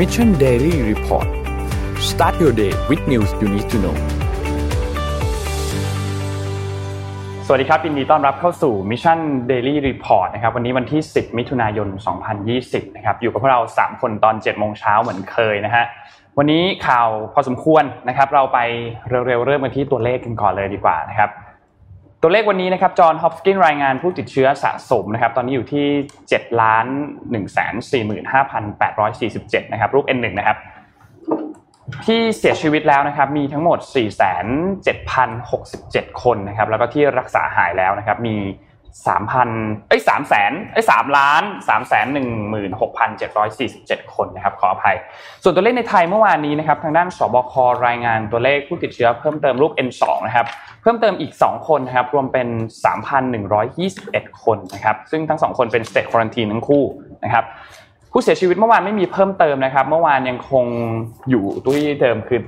Mission Daily Report start your day with news you need to know สวัสดีครับยินดีต้อนรับเข้าสู่ Mission Daily Report นะครับวันนี้วันที่ 10 มิถุนายน 2020 นะครับอยู่กับพวกเรา 3 คนตอน 7 โมงเช้าเหมือนเคยนะฮะวันนี้ข่าวพอสมควรนะครับ เราไปเร็วๆเริ่มกันที่ตัวเลขกันก่อนเลยดีกว่านะครับ ตัวเลขวันนี้นะครับจอห์นฮอปกินรายงานผู้ติดเชื้อสะสมนะครับตอนนี้อยู่ที่7ล้าน1 4 5 8 4 7นะครับรูป N1 นะครับที่เสียชีวิตแล้วนะครับมีทั้งหมด 4,7,067 คนนะครับแล้วก็ที่รักษาหายแล้วนะครับมี 3,000เอ้ย3แสนเอ้ย3ล้าน3แสน16,747คนนะครับขออภัย ส่วนตัวเลขในไทยเมื่อวานนี้นะครับทางด้านสบครายงานตัวเลขผู้ติดเชื้อเพิ่มเติมรูป N2 นะครับเพิ่มเติมอีก 2 คนนะครับรวมเป็น 3,121 คนนะครับซึ่งทั้ง 2 คนเป็น state quarantine ทั้งคู่นะครับผู้เสียชีวิตเมื่อวานไม่มีเพิ่มเติมนะครับ เมื่อวานยังคงอยู่ที่เดิมคือ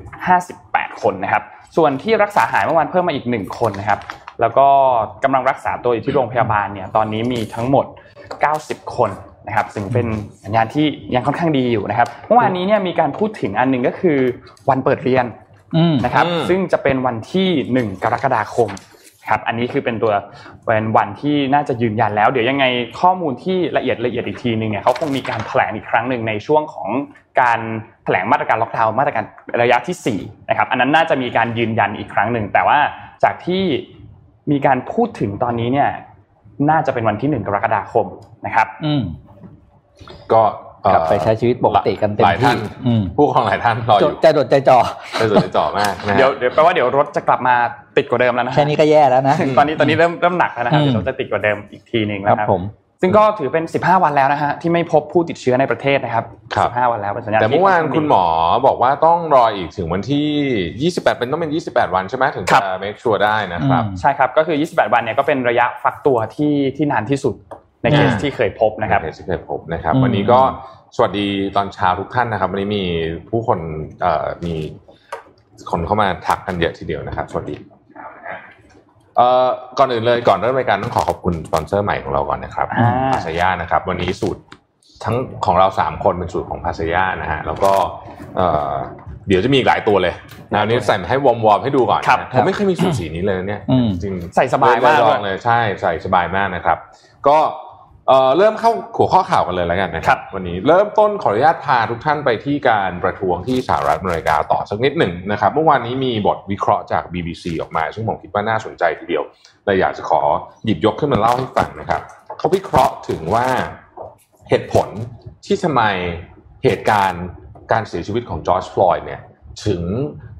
58 คนนะครับส่วนที่รักษาหายเมื่อวานเพิ่มมาอีก 1 คนนะครับ แล้วก็กำลังรักษาตัวอยู่ที่โรงพยาบาลเนี่ยตอนนี้มีทั้งหมด 90 คนนะครับซึ่งเป็นสัญญาณที่ยังค่อนข้างดีอยู่นะครับเมื่อวานนี้เนี่ยมีการพูดถึงอันหนึ่งก็คือวันเปิดเรียนนะครับซึ่งจะเป็นวันที่ 1 กรกฎาคมครับอันนี้คือเป็นตัวเป็นวันที่น่าจะยืนยันแล้ว เดี๋ยวยังไงข้อมูลที่ละเอียดละเอียดอีกทีนึงเนี่ยเขาคงมีการแถลงอีกครั้งหนึ่งในช่วงของการแถลงมาตรการล็อกดาวน์มาตรการระยะที่4นะครับอันนั้นน่าจะมีการยืนยันอีกครั้งหนึ่งแต่ว่าจากที่ มีการพูดถึงตอนนี้เนี่ย น่าจะเป็นวันที่1กรกฎาคมนะครับ อืมก็กลับไปใช้ชีวิตปกติกันเต็มหลายที่ท่านอืมผู้ปกครองหลายท่านรออยู่ใจดดใจจ่อใจจดใจจ่อมากนะฮะเดี๋ยวเดี๋ยวแปลว่าเดี๋ยวรถจะกลับมาติดกว่าเดิมแล้วนะแค่นี้ก็แย่แล้วนะตอนนี้ตอนนี้เริ่มเริ่มหนักแล้วนะครับอืมเดี๋ยวเราจะติดกว่าเดิมอีกทีหนึ่งคนะรับครับผม ซึ่งก็ถือเป็น 15 วันแล้วนะฮะที่ไม่พบผู้ติดเชื้อในประเทศนะครับครับ15วันแล้วเป็นสัญญาณแต่เมื่อวานที่คุณหมอบอกว่าต้องรออีกถึงวันที่ 28 เป็นต้องเป็น 28 วันใช่ไหมถึงครัจะบ make sure ได้นะครับอืมใช่ครับก็คือ 28 วันเนี่ยก็เป็นระยะฟักตัวที่ที่นานที่สุดในเคสอ่าที่เคยพบนะครับในที่เคยพบนะครับอืมวันนี้ก็สวัสดีตอนเช้าทุกท่านนะครับ วันนี้มีผู้คนเอ่อมีคนเข้ามาทักกันเยอะทีเดียวนะครับ สวัสดี เอ่อก่อนอื่นเลยก่อนเริ่มรายการต้องขอขอบคุณสปอนเซอร์ใหม่ของเราก่อนนะครับอ่าพาสยานะครับ วันนี้สูตรทั้งของเราสามคนเป็นสูตรของพาสยานะฮะแล้วก็เอ่อเดี๋ยวจะมีอีกหลายตัวเลยนะวันนี้ใส่มาให้วอร์มวอร์มให้ดูก่อนครับนะผมไม่เคยมีสูตรสีนี้เลยนะเนี่ยอืมจริงใส่สบายมากเลด้วยลองเลยใช่ใส่สบายมากนะครับ ก็ เอ่อเริ่มเข้าหัวข้อข่าวกันเลยแล้วกันนะคครัรับบวันนี้เริ่มต้นขออนุญาตพาทุกท่านไปที่การประท้วงที่สหรัฐอเมริกาต่อสักนิดหนึ่งนะครับ เมื่อวานนี้มีบทวิเคราะห์จาก BBC ออกมา ซึ่งผมคิดว่าน่าสนใจทีเดียวเลยอยากจะขอหยิบยกขึ้นมาเล่าให้ฟังนะครับเขาวิเคราะห์ถึงว่าเหตุผลที่ทำไมเหตุการณ์การเสียชีวิตของจอร์จฟลอยด์เนี่ยถึง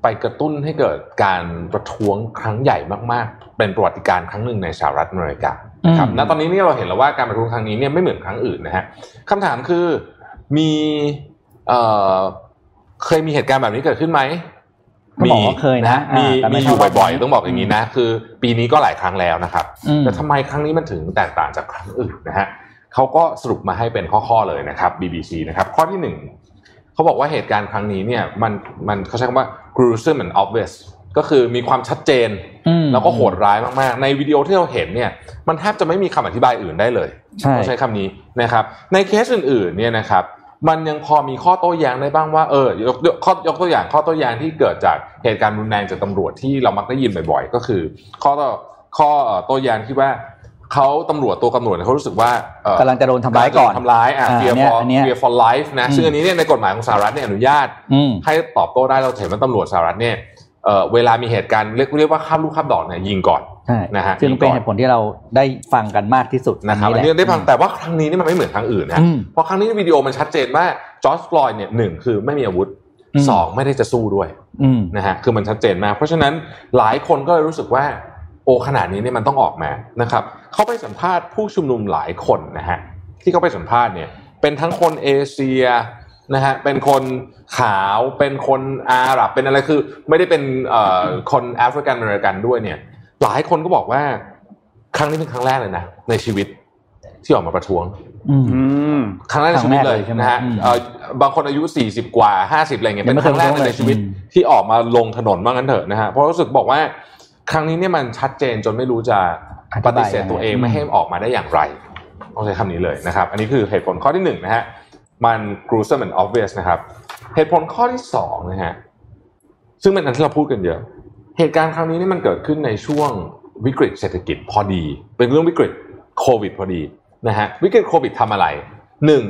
ไปกระตุ้นให้เกิดการประท้วงครั้งใหญ่มาก ๆ เป็นประวัติการณ์ครั้งหนึ่งในสหรัฐอเมริกา นะครับอืมณตอนนี้เนี่ยเราเห็นแล้วว่าการประท้วงครั้งนี้เนี่ยไม่เหมือนครั้งอื่นนะฮะคำถามคือมีเอ่อเคยมีเหตุการณ์แบบนี้เกิดขึ้นไหมเขาบอกว่าเคยนะมีอ่าแต่ไม่มีอยู่เท่าบ่อยนี้ๆต้องบอกอย่างนี้นะ คือ ปีนี้ก็หลายครั้งแล้วนะครับอืมแต่ทำไมครั้งนี้มันถึงแตกต่างจากครั้งอื่นนะฮะเขาก็สรุปมาให้เป็นข้อๆเลยนะครับ BBC นะครับ ข้อที่หนึ่งเขาบอกว่าเหตุการณ์ครั้งนี้เนี่ยมันมันเขาใช้คำว่า gruesome and obvious ก็คือมีความชัดเจนอืมแล้วก็โหดร้ายมากๆ ในวิดีโอที่เราเห็นเนี่ย มันแทบจะไม่มีคำอธิบายอื่นได้เลยใช่ต้องใช้คำนี้นะครับ ในเคสอื่นๆ เนี่ยนะครับ มันยังพอมีข้อโต้แย้งได้บ้างว่าเออยกยกข้อยกตัวอย่างข้อโต้แย้งที่เกิดจากเหตุการณ์รุนแรงจากตำรวจที่เรามักได้ยินบ่อยๆ ก็คือ ข้อต่อข้อโต้แย้งที่ว่าเขาตำรวจตัวตำรวจเนี่ยเขารู้สึกว่าเอ่อกำลังจะโดนทำร้ายก่อนทำร้ายอะอ่า fear เนี่ย for อันเนี้ย fear for life นะอืมซึ่งอันนี้เนี่ยในกฎหมายของสหรัฐเนี่ยอนุญาตอืมให้ตอบโต้ได้เราเห็นว่าตำรวจสหรัฐเนี่ย เอ่อเวลามีเหตุการณ์เรียกเรียกว่าข้ามลูกข้ามดอกเนี่ยยิงก่อนใช่นะฮะซึ่งเป็นเหตุผลที่เราได้ฟังกันมากที่สุดนะครับแหอันละนี้ได้ฟังแต่ว่าครั้งนี้นี่มันไม่เหมือนครั้งอื่นนะอืมเพราะครั้งนี้วิดีโอมันชัดเจนว่าจอร์จฟลอยด์เนี่ยหนึ่งคือไม่มีอาวุธอืมสองไม่ได้จะสู้ด้วยอืมนะฮะคือมันชัดเจนมากเพราะฉะนั้นหลายคนก็เลยรู้สึกว่า โอ้ขนาดนี้เนี่ยมันต้องออกมานะครับเขาไปสัมภาษณ์ผู้ชุมนุมหลายคนนะฮะที่เขาไปสัมภาษณ์เนี่ยเป็นทั้งคนเอเชีย นะฮะเป็นคนขาวเป็นคนอาหรับเป็นอะไรคือ ไม่ได้เป็นเอ่อคนแอฟริกันอเมริกันด้วยเนี่ย หลายคนก็บอกว่า ครั้งนี้เป็นครั้งแรกเลยนะในชีวิตที่ออกมาประท้วงอืมอืมครั้งแรกในชีวิตเลยครั้งแรกเลยใช่ไหมนะฮะอืมเอ่อบางคนอายุ 40 กว่า 50 อะไรเงี้ยยังเป็นไม่ครั้งแรกเคยในชีวิตอืมที่ออกมาลงถนนว่างั้นเถอะนะฮะเพราะรู้สึกบอกว่า ครั้งนี้เนี่ยมันชัดเจนจนไม่รู้จะปฏิเสธตัวเองไม่ให้ออกมาได้อย่างไรต้องใช้คำนี้เลยนะครับ อันนี้คือเหตุผลข้อที่หนึ่งนะฮะ มัน gruesome and obvious นะครับ เหตุผลข้อที่สองนะฮะซึ่งเป็นอันที่เราพูดกันเยอะ เหตุการณ์ครั้งนี้นี่มันเกิดขึ้นในช่วงวิกฤตเศรษฐกิจพอดี เป็นเรื่องวิกฤตโควิดพอดีนะฮะวิกฤตโควิดทำอะไรหนึ่ง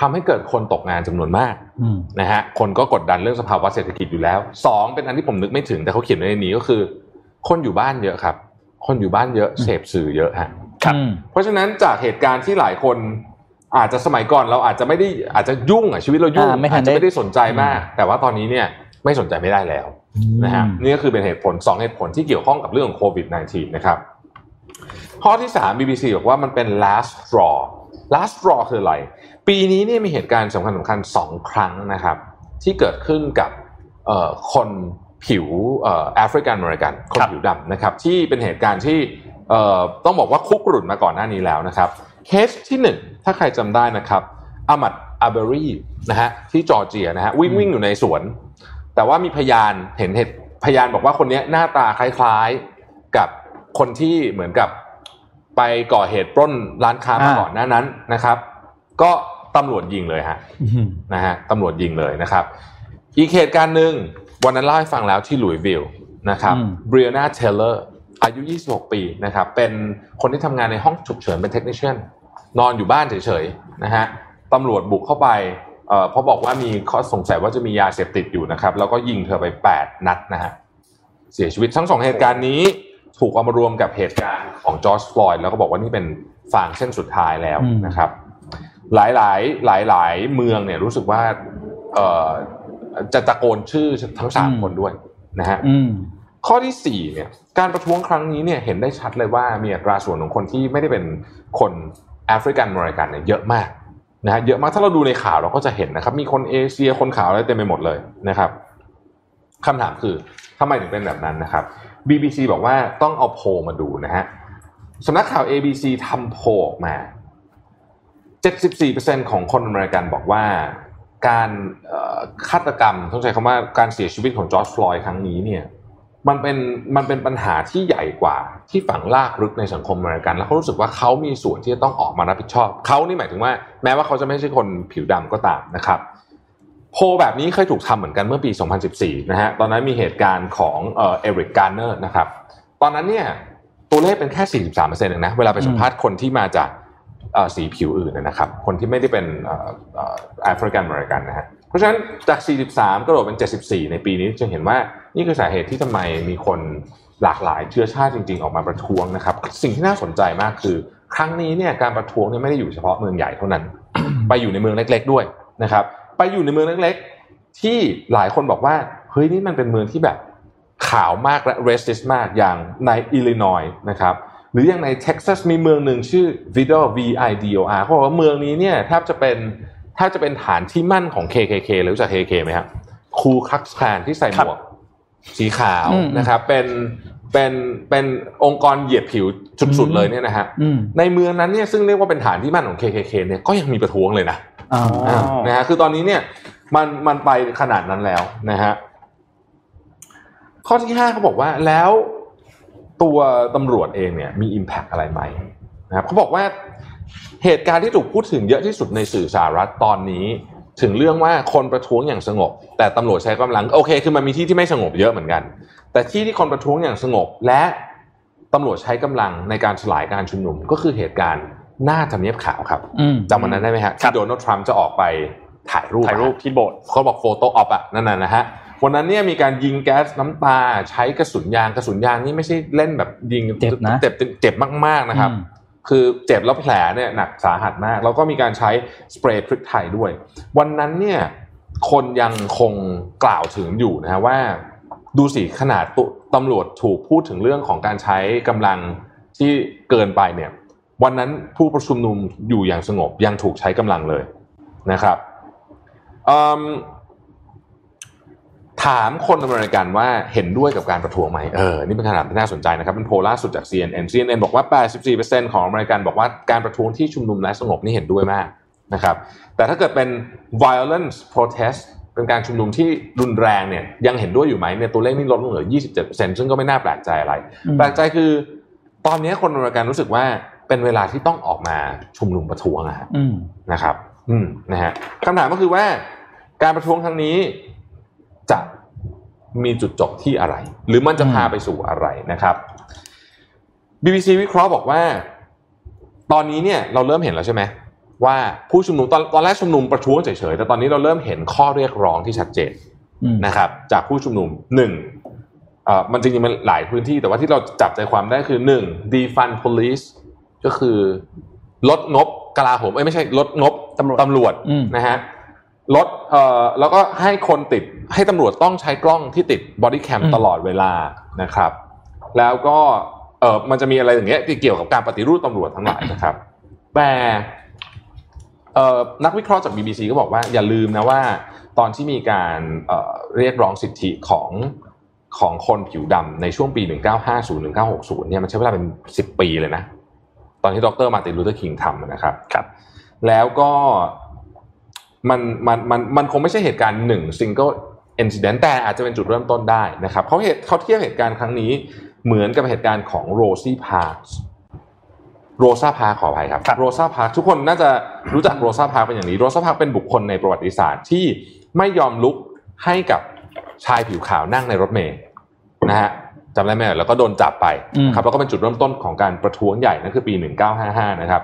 ทำให้เกิดคนตกงานจำนวนมากอืมนะฮะคนก็กดดันเรื่องสภาวะเศรษฐกิจอยู่แล้วสองเป็นอันที่ผมนึกไม่ถึงแต่เขาเขียนไว้ในนี้ก็คือ คนอยู่บ้านเยอะครับ คนอยู่บ้านเยอะเสพสื่อเยอะฮะครับอืมเพราะฉะนั้นจากเหตุการณ์ที่หลายคน อาจจะสมัยก่อนเราอาจจะไม่ได้อาจจะยุ่งอะชีวิตเรายุ่งอ่าไม่ทัอาจนจะได้ไม่ได้สนใจมาก แต่ว่าตอนนี้เนี่ยไม่สนใจไม่ได้แล้วนะฮะนี่ก็คือเป็นเหตุผลสองเหตุผลที่เกี่ยวข้องกับเรื่องของโควิด -19 นะครับ ข้อที่ 3 BBC บอกว่ามันเป็น last straw last straw คืออะไร ปีนี้เนี่ยมีเหตุการณ์สำคัญสำคัญสองครั้งนะครับ ที่เกิดขึ้นกับเอ่อคนผิวเอ่อ African American คนครับ ผิวดำนะครับ ที่เป็นเหตุการณ์ที่เอ่อต้องบอกว่าคุกรุ่นมาก่อนหน้านี้แล้วนะครับ เคสที่หนึ่งถ้าใครจำได้นะครับ Ahmaud Arbery นะฮะที่จอร์เจียนะฮะวิ่งวิ่งอยู่ในสวน แต่ว่ามีพยานเห็นเหตุพยานบอกว่าคนเนี้ยหน้าตาคล้ายๆกับคนที่เหมือนกับไปก่อเหตุปล้นร้านค้ามาอ่าก่อนหน้านั้นนะครับ ก็ตำรวจยิงเลยฮะอืมนะฮะตำรวจยิงเลยนะครับ อีกเหตุการณ์หนึ่งวันนั้นเล่าให้ฟังแล้วที่หลุยส์วิลล์นะครับอืม Breonna Taylor อายุ 26 ปีนะครับเป็นคนที่ทำงานในห้องฉุกเฉินเป็น technician นอนอยู่บ้านเฉยๆนะฮะตำรวจบุกเข้าไปเพราะบอกว่ามีข้อสงสัยว่าจะมียาเสพติดอยู่นะครับ แล้วก็ยิงเธอไป 8 นัดนะฮะเสียชีวิตทั้งสองเหตุการณ์นี้ถูกเอามารวมกับเหตุการณ์ของ George Floyd แล้วก็บอกว่านี่เป็นฟางเส้นสุดท้ายแล้วนะครับ หลายหลายหลายหลายๆเมืองเนี่ยรู้สึกว่าจะตะโกนชื่อทั้งสามคนด้วยนะฮะ ข้อที่สี่เนี่ยการประท้วงครั้งนี้เนี่ยเห็นได้ชัดเลยว่ามีอัตราส่วนของคนที่ไม่ได้เป็นคน African American เนี่ยเยอะมากนะฮะเยอะมากถ้าเราดูในข่าวเราก็จะเห็นนะครับ มีคนเอเชียคนขาวอะไรเต็มไปหมดเลยนะครับคำถามคือทำไมถึงเป็นแบบนั้นนะครับ BBC บอกว่าต้องเอาโพลมาดูนะฮะสำนักข่าว ABC ทำโพลออกมา 74%ของคนอเมริกันบอกว่าการฆาตกรรมต้องใช้คำว่าการเสียชีวิตของ George Floyd ครั้งนี้เนี่ย มันเป็นมันเป็นปัญหาที่ใหญ่กว่าที่ฝังลากลึกในสังคมอเมริกัน แล้วเขารู้สึกว่าเขามีส่วนที่จะต้องออกมารับผิดชอบเขานี่หมายถึงว่า แม้ว่าเขาจะไม่ใช่คนผิวดำก็ตามนะครับ โพลแบบนี้เคยถูกทำเหมือนกันเมื่อปี 2014 นะฮะตอนนั้นมีเหตุการณ์ของเอ่อ Eric Garner นะครับ ตอนนั้นเนี่ยตัวเลขเป็นแค่ 43%เองนะเวลาไปสัมภาษณ์คนที่มาจากเอ่อสีผิวอื่นนะครับ คนที่ไม่ได้เป็น African American นะฮะเพราะฉะนั้นจาก 43 กระโดดเป็น 74 ในปีนี้จะเห็นว่า นี่คือสาเหตุที่ทำไมมีคนหลากหลายเชื้อชาติจริง ๆ ออกมาประท้วงนะครับ สิ่งที่น่าสนใจมากคือ ครั้งนี้เนี่ยการประท้วงเนี่ยไม่ได้อยู่เฉพาะเมืองใหญ่เท่านั้น ไปอยู่ในเมืองเล็ก ๆ ด้วยนะครับ ไปอยู่ในเมืองเล็ก ๆ ที่หลายคนบอกว่าเฮ้ยนี่มันเป็นเมืองที่แบบขาวมากและ racist มากอย่างในอิลลินอยส์นะครับหรืออย่างในเท็กซัสมีเมืองหนึ่งชื่อ Vidor V I D O R เขาบอกว่าเมืองนี้เนี่ยแทบจะเป็นแทบจะเป็นฐานที่มั่นของ KKK เลยรู้จัก KKK ไหมครับคูคักแคนที่ใส่หมวก สีขาวอืมนะครับ เป็นเป็นเป็นองค์กรเหยียดผิวสุดๆเลยเนี่ยนะฮะอืมในเมืองนั้นเนี่ยซึ่งเรียกว่าเป็นฐานที่มั่นของ KKK เนี่ยก็ยังมีประท้วงเลยนะอ่าอ๋อนะฮะคือตอนนี้เนี่ยมันมันไปขนาดนั้นแล้วนะฮะข้อที่ห้าเขาบอกว่าแล้วตัวตำรวจเองเนี่ยมี Impact อะไรไหมนะครับเขาบอกว่าเหตุการณ์ที่ถูกพูดถึงเยอะที่สุดในสื่อสหรัฐตอนนี้ ถึงเรื่องว่าคนประท้วงอย่างสงบ แต่ตำรวจใช้กำลังโอเค คือมันมีที่ที่ไม่สงบเยอะเหมือนกัน แต่ที่ที่คนประท้วงอย่างสงบ และตำรวจใช้กำลังในการสลายการชุมนุมก็คือเหตุการณ์หน้าทำเนียบขาวครับอืมจำวันนั้นได้ไหมฮะที่โดนัลด์ทรัมป์จะออกไปถ่ายรูปถ่ายรูปที่โบสถ์เขาบอกโฟโต้ออฟอะนั่นน่ะนะฮะวันนั้นเนี่ยมีการยิงแก๊สน้ำตา ใช้กระสุนยางกระสุนยางนี่ไม่ใช่เล่นแบบยิงเจ็บนะเจ็บเจ็บมากๆนะครับอืม คือเจ็บแล้วแผลเนี่ยหนักสาหัสมาก แล้วก็มีการใช้สเปรย์พริกไทยด้วย วันนั้นเนี่ยคนยังคงกล่าวถึงอยู่นะฮะว่าดูสิขนาดตตำรวจถูกพูดถึงเรื่องของการใช้กำลังที่เกินไปเนี่ย วันนั้นผู้ประชุมนุมอยู่อย่างสงบยังถูกใช้กำลังเลยนะครับ ถามคนอเมริกันว่าเห็นด้วยกับการประท้วงไหมเออ นี่เป็นคำถามที่น่าสนใจนะครับ เป็นโพลล่าสุดจาก CNN CNN บอกว่า 84%ของอเมริกันบอกว่าการประท้วงที่ชุมนุมและสงบนี่เห็นด้วยมากนะครับ แต่ถ้าเกิดเป็น violence protest เป็นการชุมนุมที่รุนแรงเนี่ยยังเห็นด้วยอยู่ไหมเนี่ยตัวเลขนี่ลดลงเหลือ 27%ซึ่งก็ไม่น่าแปลกใจอะไรอืมแปลกใจคือตอนนี้คนอเมริกันรู้สึกว่าเป็นเวลาที่ต้องออกมาชุมนุมประท้วงอะฮะอืมนะครับ อืมนะฮะคำถามก็คือว่าการประท้วงครั้งนี้จะ มีจุดจบที่อะไร หรือมันจะอืมพาไปสู่อะไรนะครับ BBC วิเคราะห์บอกว่า ตอนนี้เนี่ยเราเริ่มเห็นแล้วใช่ไหมว่าผู้ชุมนุมตอนตอนแรกชุมนุมประท้วงเฉยๆ แต่ตอนนี้เราเริ่มเห็นข้อเรียกร้องที่ชัดเจนอืมนะครับ จากผู้ชุมนุมหนึ่งเอ่อมันจริงๆมันหลายพื้นที่แต่ว่าที่เราจับใจความได้คือหนึ่ง defund police ก็คือลดงบกลาโหมเอ้ยไม่ใช่ลดงบตำรวจตำรวจอืมนะฮะ ลดเอ่อแล้วก็ให้คนติดให้ตำรวจต้องใช้กล้องที่ติด body cam อืมตลอดเวลานะครับ แล้วก็เออมันจะมีอะไรอย่างเงี้ยที่เกี่ยวกับการปฏิรูปตำรวจทั้งหลายนะครับ แต่เอ่อนักวิเคราะห์จาก BBC ก็บอกว่าอย่าลืมนะว่า ตอนที่มีการเอ่อเรียกร้องสิทธิของของคนผิวดำในช่วงปี 1950-1960 เนี่ยมันใช้เวลาเป็น 10 ปีเลยนะ ตอนที่ดร. Martin Luther King ทำนะครับครับ แล้วก็ มันมันมันมันคงไม่ใช่เหตุการณ์หนึ่ง single incident แต่อาจจะเป็นจุดเริ่มต้นได้นะครับเขาเหตุเขาเทียบเหตุการณ์ครั้งนี้เหมือนกับเหตุการณ์ของ Rosie Park Rosa Pa ขออภัยครับครับ Rosa Parks ทุกคนน่าจะรู้จัก Rosa Parks เป็นอย่างนี้ Rosa Parks เป็นบุคคลในประวัติศาสตร์ที่ไม่ยอมลุกให้กับชายผิวขาวนั่งในรถเมล์นะฮะจำได้ไหมแล้วก็โดนจับไปอืมครับแล้วก็เป็นจุดเริ่มต้นของการประท้วงใหญ่นั่นคือปี 1955 นะครับ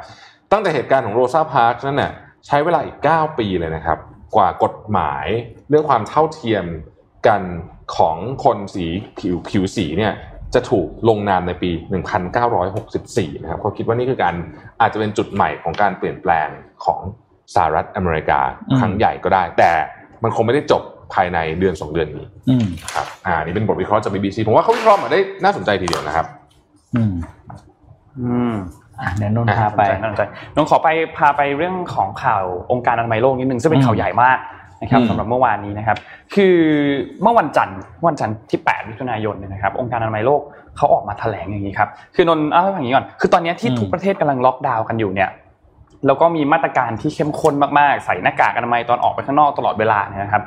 ตั้งแต่เหตุการณ์ของโรซาพาร์คนั่นน่ะ ใช้เวลาอีก 9 ปีเลยนะครับ กว่ากฎหมายเรื่องความเท่าเทียมกันของคนสีผิวผิวสีเนี่ยจะถูกลงนามในปี 1964 นะครับเขาคิดว่านี่คือการอาจจะเป็นจุดใหม่ของการเปลี่ยนแปลงของสหรัฐอเมริกาอืมครั้งใหญ่ก็ได้ แต่มันคงไม่ได้จบภายในเดือน2เดือนนี้อืมครับ อ่า นี่เป็นบทวิเคราะห์จาก BBC ผมว่าเขาวิเคราะห์มาได้น่าสนใจทีเดียวนะครับ อืม อืมอะ เดี๋ยวนนท์พาไปน่าสนใจน้องขอไปพาไปเรื่องของข่าวองค์การอนามัยโลกนิดนึงซึ่งเป็นอืมข่าวใหญ่มากนะครับอืมสำหรับเมื่อวานนี้นะครับ คือเมื่อวันจันทร์วันจันทร์ที่ 8 มิถุนายนเนี่ยนะครับ องค์การอนามัยโลกเขาออกมาแถลงอย่างนี้ครับ คือนนท์เล่าให้ฟังอย่างนี้ก่อน คือตอนนี้ที่ทุกประเทศกำลังล็อกดาวน์กันอยู่เนี่ยแล้วก็มีมาตรการที่เข้มข้นมากๆ ใส่หน้ากากอนามัยตอนออกไปข้างนอกตลอดเวลาเนี่ยนะครับ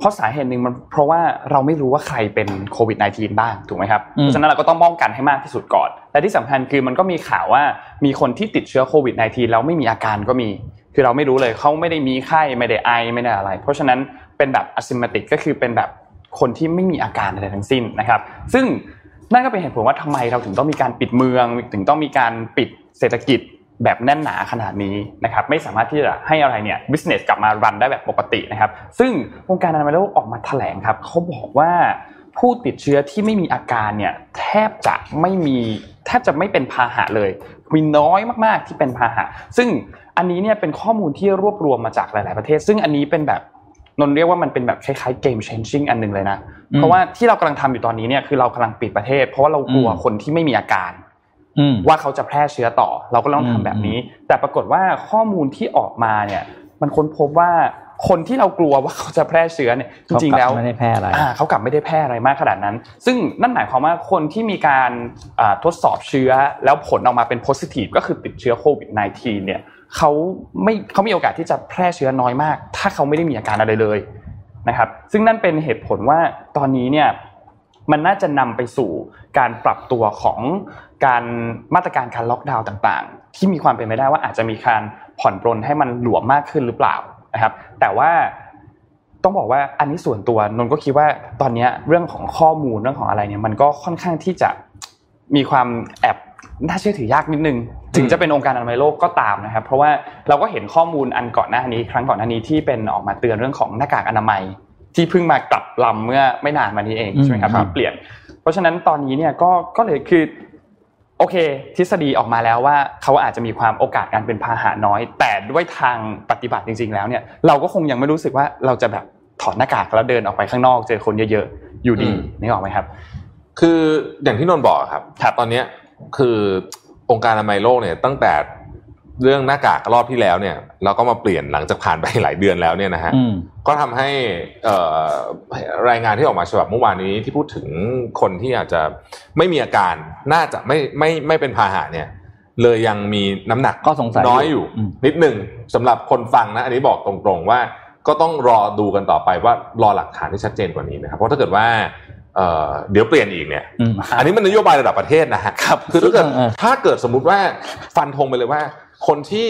เพราะสาเหตุหนึ่งมันเพราะว่าเราไม่รู้ว่าใครเป็นโควิด -19 บ้างถูกไหมครับอืมเพราะฉะนั้นเราก็ต้องป้องกันให้มากที่สุดก่อนและที่สำคัญคือมันก็มีข่าวว่ามีคนที่ติดเชื้อโควิด -19 แล้วไม่มีอาการก็มี คือเราไม่รู้เลยเขาไม่ได้มีไข้ไม่ได้ไอไม่ได้อะไร เพราะฉะนั้นเป็นแบบ asymptomatic ก็คือเป็นแบบคนที่ไม่มีอาการอะไรทั้งสิ้นนะครับ ซึ่งนั่นก็เป็นเหตุผลว่าทำไมเราถึงต้องมีการปิดเมือง ถึงต้องมีการปิดเศรษฐกิจ แบบแน่นหนาขนาดนี้นะครับไม่สามารถที่จะให้อะไรเนี่ย business กลับมารันได้แบบปกตินะครับซึ่งองค์การอนามัยโลกออกมาแถลงครับเขาบอกว่าผู้ติดเชื้อที่ไม่มีอาการเนี่ยแทบจะไม่มีแทบจะไม่เป็นพาหะเลยมีน้อยมากๆที่เป็นพาหะ ซึ่งอันนี้เนี่ยเป็นข้อมูลที่รวบรวมมาจากหลาย ๆประเทศ ซึ่งอันนี้เป็นแบบนนท์เรียกว่ามันเป็นแบบคล้ายๆ game changing อันหนึ่งเลยนะอืมเพราะว่าที่เรากำลังทำอยู่ตอนนี้เนี่ยคือเรากำลังปิดประเทศ เพราะว่าเรากลัวอืมคนที่ไม่มีอาการอืม ว่าเขาจะแพร่เชื้อต่อ เราก็ต้องอืมทำแบบนี้ แต่ปรากฏว่าข้อมูลที่ออกมาเนี่ย มันค้นพบว่าคนที่เรากลัวว่าเขาจะแพร่เชื้อเนี่ยจริงๆแล้วเขากลับไม่ได้แพร่อะไรอ่าเขากลับไม่ได้แพร่อะไรมากขนาดนั้น ซึ่งนั่นหมายความว่าคนที่มีการอ่าทดสอบเชื้อแล้วผลออกมาเป็น positive ก็คือติดเชื้อโควิด -19 เนี่ยเขาไม่เขามีโอกาสที่จะแพร่เชื้อน้อยมาก ถ้าเขาไม่ได้มีอาการอะไรเลยนะครับ ซึ่งนั่นเป็นเหตุผลว่าตอนนี้เนี่ยมันน่าจะนำไปสู่ การปรับตัวของการมาตรการการล็อกดาวน์ต่างๆ ที่มีความเป็นไปได้ว่าอาจจะมีการผ่อนปรนให้มันหลวมมากขึ้นหรือเปล่านะครับ แต่ว่าต้องบอกว่าอันนี้ส่วนตัวนนท์ก็คิดว่าตอนเนี้ยเรื่องของข้อมูลเรื่องของอะไรเนี่ยมันก็ค่อนข้างที่จะมีความแอบน่าเชื่อถือยากนิดนึง ถึงจะเป็นองค์การอนามัยโลกก็ตามนะครับ เพราะว่าเราก็เห็นข้อมูลอันก่อนหน้านี้ครั้งก่อนหน้านี้ที่เป็นออกมาเตือนเรื่องของหน้ากากอนามัยที่เพิ่งมากลับลำเมื่อไม่นานมานี้เองใช่ไหมครับอืมครับที่เปลี่ยน เพราะฉะนั้นตอนนี้เนี่ยก็ก็เลยคือโอเค ทฤษฎีออกมาแล้วว่าเขาอาจจะมีความโอกาสการเป็นพาหะน้อย แต่ด้วยทางปฏิบัติจริง ๆ แล้วเนี่ยเราก็คงยังไม่รู้สึกว่าเราจะแบบถอดหน้ากากแล้วเดินออกไปข้างนอกเจอคนเยอะๆอยู่ดีอืมนึกออกไหมครับ คืออย่างที่นนท์บอกครับครับตอนเนี้ยคือองค์การอนามัยโลกเนี่ยตั้งแต่ เรื่องหน้ากากรอบที่แล้วเนี่ย เราก็มาเปลี่ยนหลังจากผ่านไปหลายเดือนแล้วเนี่ยนะฮะอืมก็ทำให้เอ่อรายงานที่ออกมาฉบับเมื่อวานนี้ที่พูดถึงคนที่อาจจะไม่มีอาการน่าจะไม่ไม่ไม่เป็นพาหะเนี่ย เลยยังมีน้ำหนักก็สงสัยน้อยอยู่อืมนิดหนึ่งสำหรับคนฟังนะ อันนี้บอกตรงๆว่าก็ต้องรอดูกันต่อไปว่ารอหลักฐานที่ชัดเจนกว่านี้นะครับเพราะถ้าเกิดว่าเอ่อเดี๋ยวเปลี่ยนอีกเนี่ยอืมอันนี้มันนโยบายระดับประเทศนะฮะครับคือถ้าเกิดเออถ้าเกิดสมมุติว่าฟันธงไปเลยว่า คนที่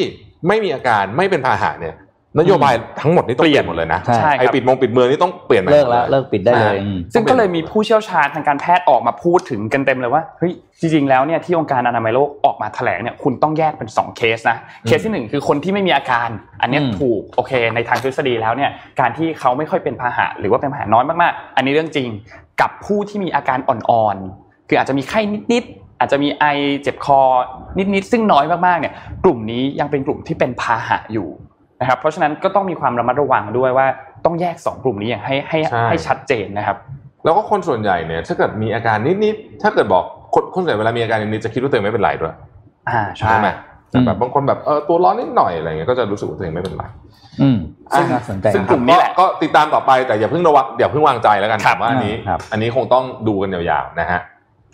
ไม่มีอาการไม่เป็นพาหะเนี่ยนโยบายทั้งหมดนี่ต้องเปเปลี่ลี่ยยนนหมดเลยนะใช่ใช่คไอ้รับปิดมงปิดเมืองนี่ต้องเปลี่ยนใหม่เลิกแล้วหมดยเลิกปิดได้เลยอ่าอืมซึ่งก็เลยมีผู้เชี่ยวชาญทางการแพทย์ออกมาพูดถึงกันเต็มเลยว่าเฮ้ยจริง ๆ แล้วเนี่ยที่องค์การอนามัยโลกออกมาแถลงเนี่ยคุณต้องแยกเป็น 2 เคสนะเคสที่หนึ่งคือคนที่ไม่มีอาการ อันเนี้ยอืมถูกโอเค ในทางทฤษฎีแล้วเนี่ยการที่เขาไม่ค่อยเป็นพาหะหรือว่าเป็นพาหะน้อยมากๆ อันนี้เรื่องจริงกับผู้ที่มีอาการอ่อนๆคืออาจจะมีไข้นิดๆ อาจจะมีไอเจ็บคอนิดๆซึ่งน้อยมากๆเนี่ยกลุ่มนี้ยังเป็นกลุ่มที่เป็นพาหะอยู่นะครับเพราะฉะนั้นก็ต้องมีความระมัดระวังด้วยว่าต้องแยกสองกลุ่มนี้อย่างให้ให้ใช่ให้ชัดเจนนะครับ แล้วก็คนส่วนใหญ่เนี่ยถ้าเกิดมีอาการนิดๆถ้าเกิดบอกคนคนส่วนใหญ่เวลามีอาการนิดๆจะคิดว่าตัวเองไม่เป็นไรด้วยอ่าใช่ใช่ไหมแต่แบบอืมบางคนแบบเออตัวร้อนนิดหน่อยอะไรเงี้ยก็จะรู้สึกว่าตัวเองไม่เป็นไรอืมซึ่ซึ่งงน่าสนใจซึ่งนะกลุ่มนี้แหละก็ติดตามต่อไปแต่อย่าเพิ่งระวังอย่าเพิ่งวางใจแล้วกันครับผมว่าอันนี้ครับอันนี้คงต้องดูกันยาวๆนะฮะ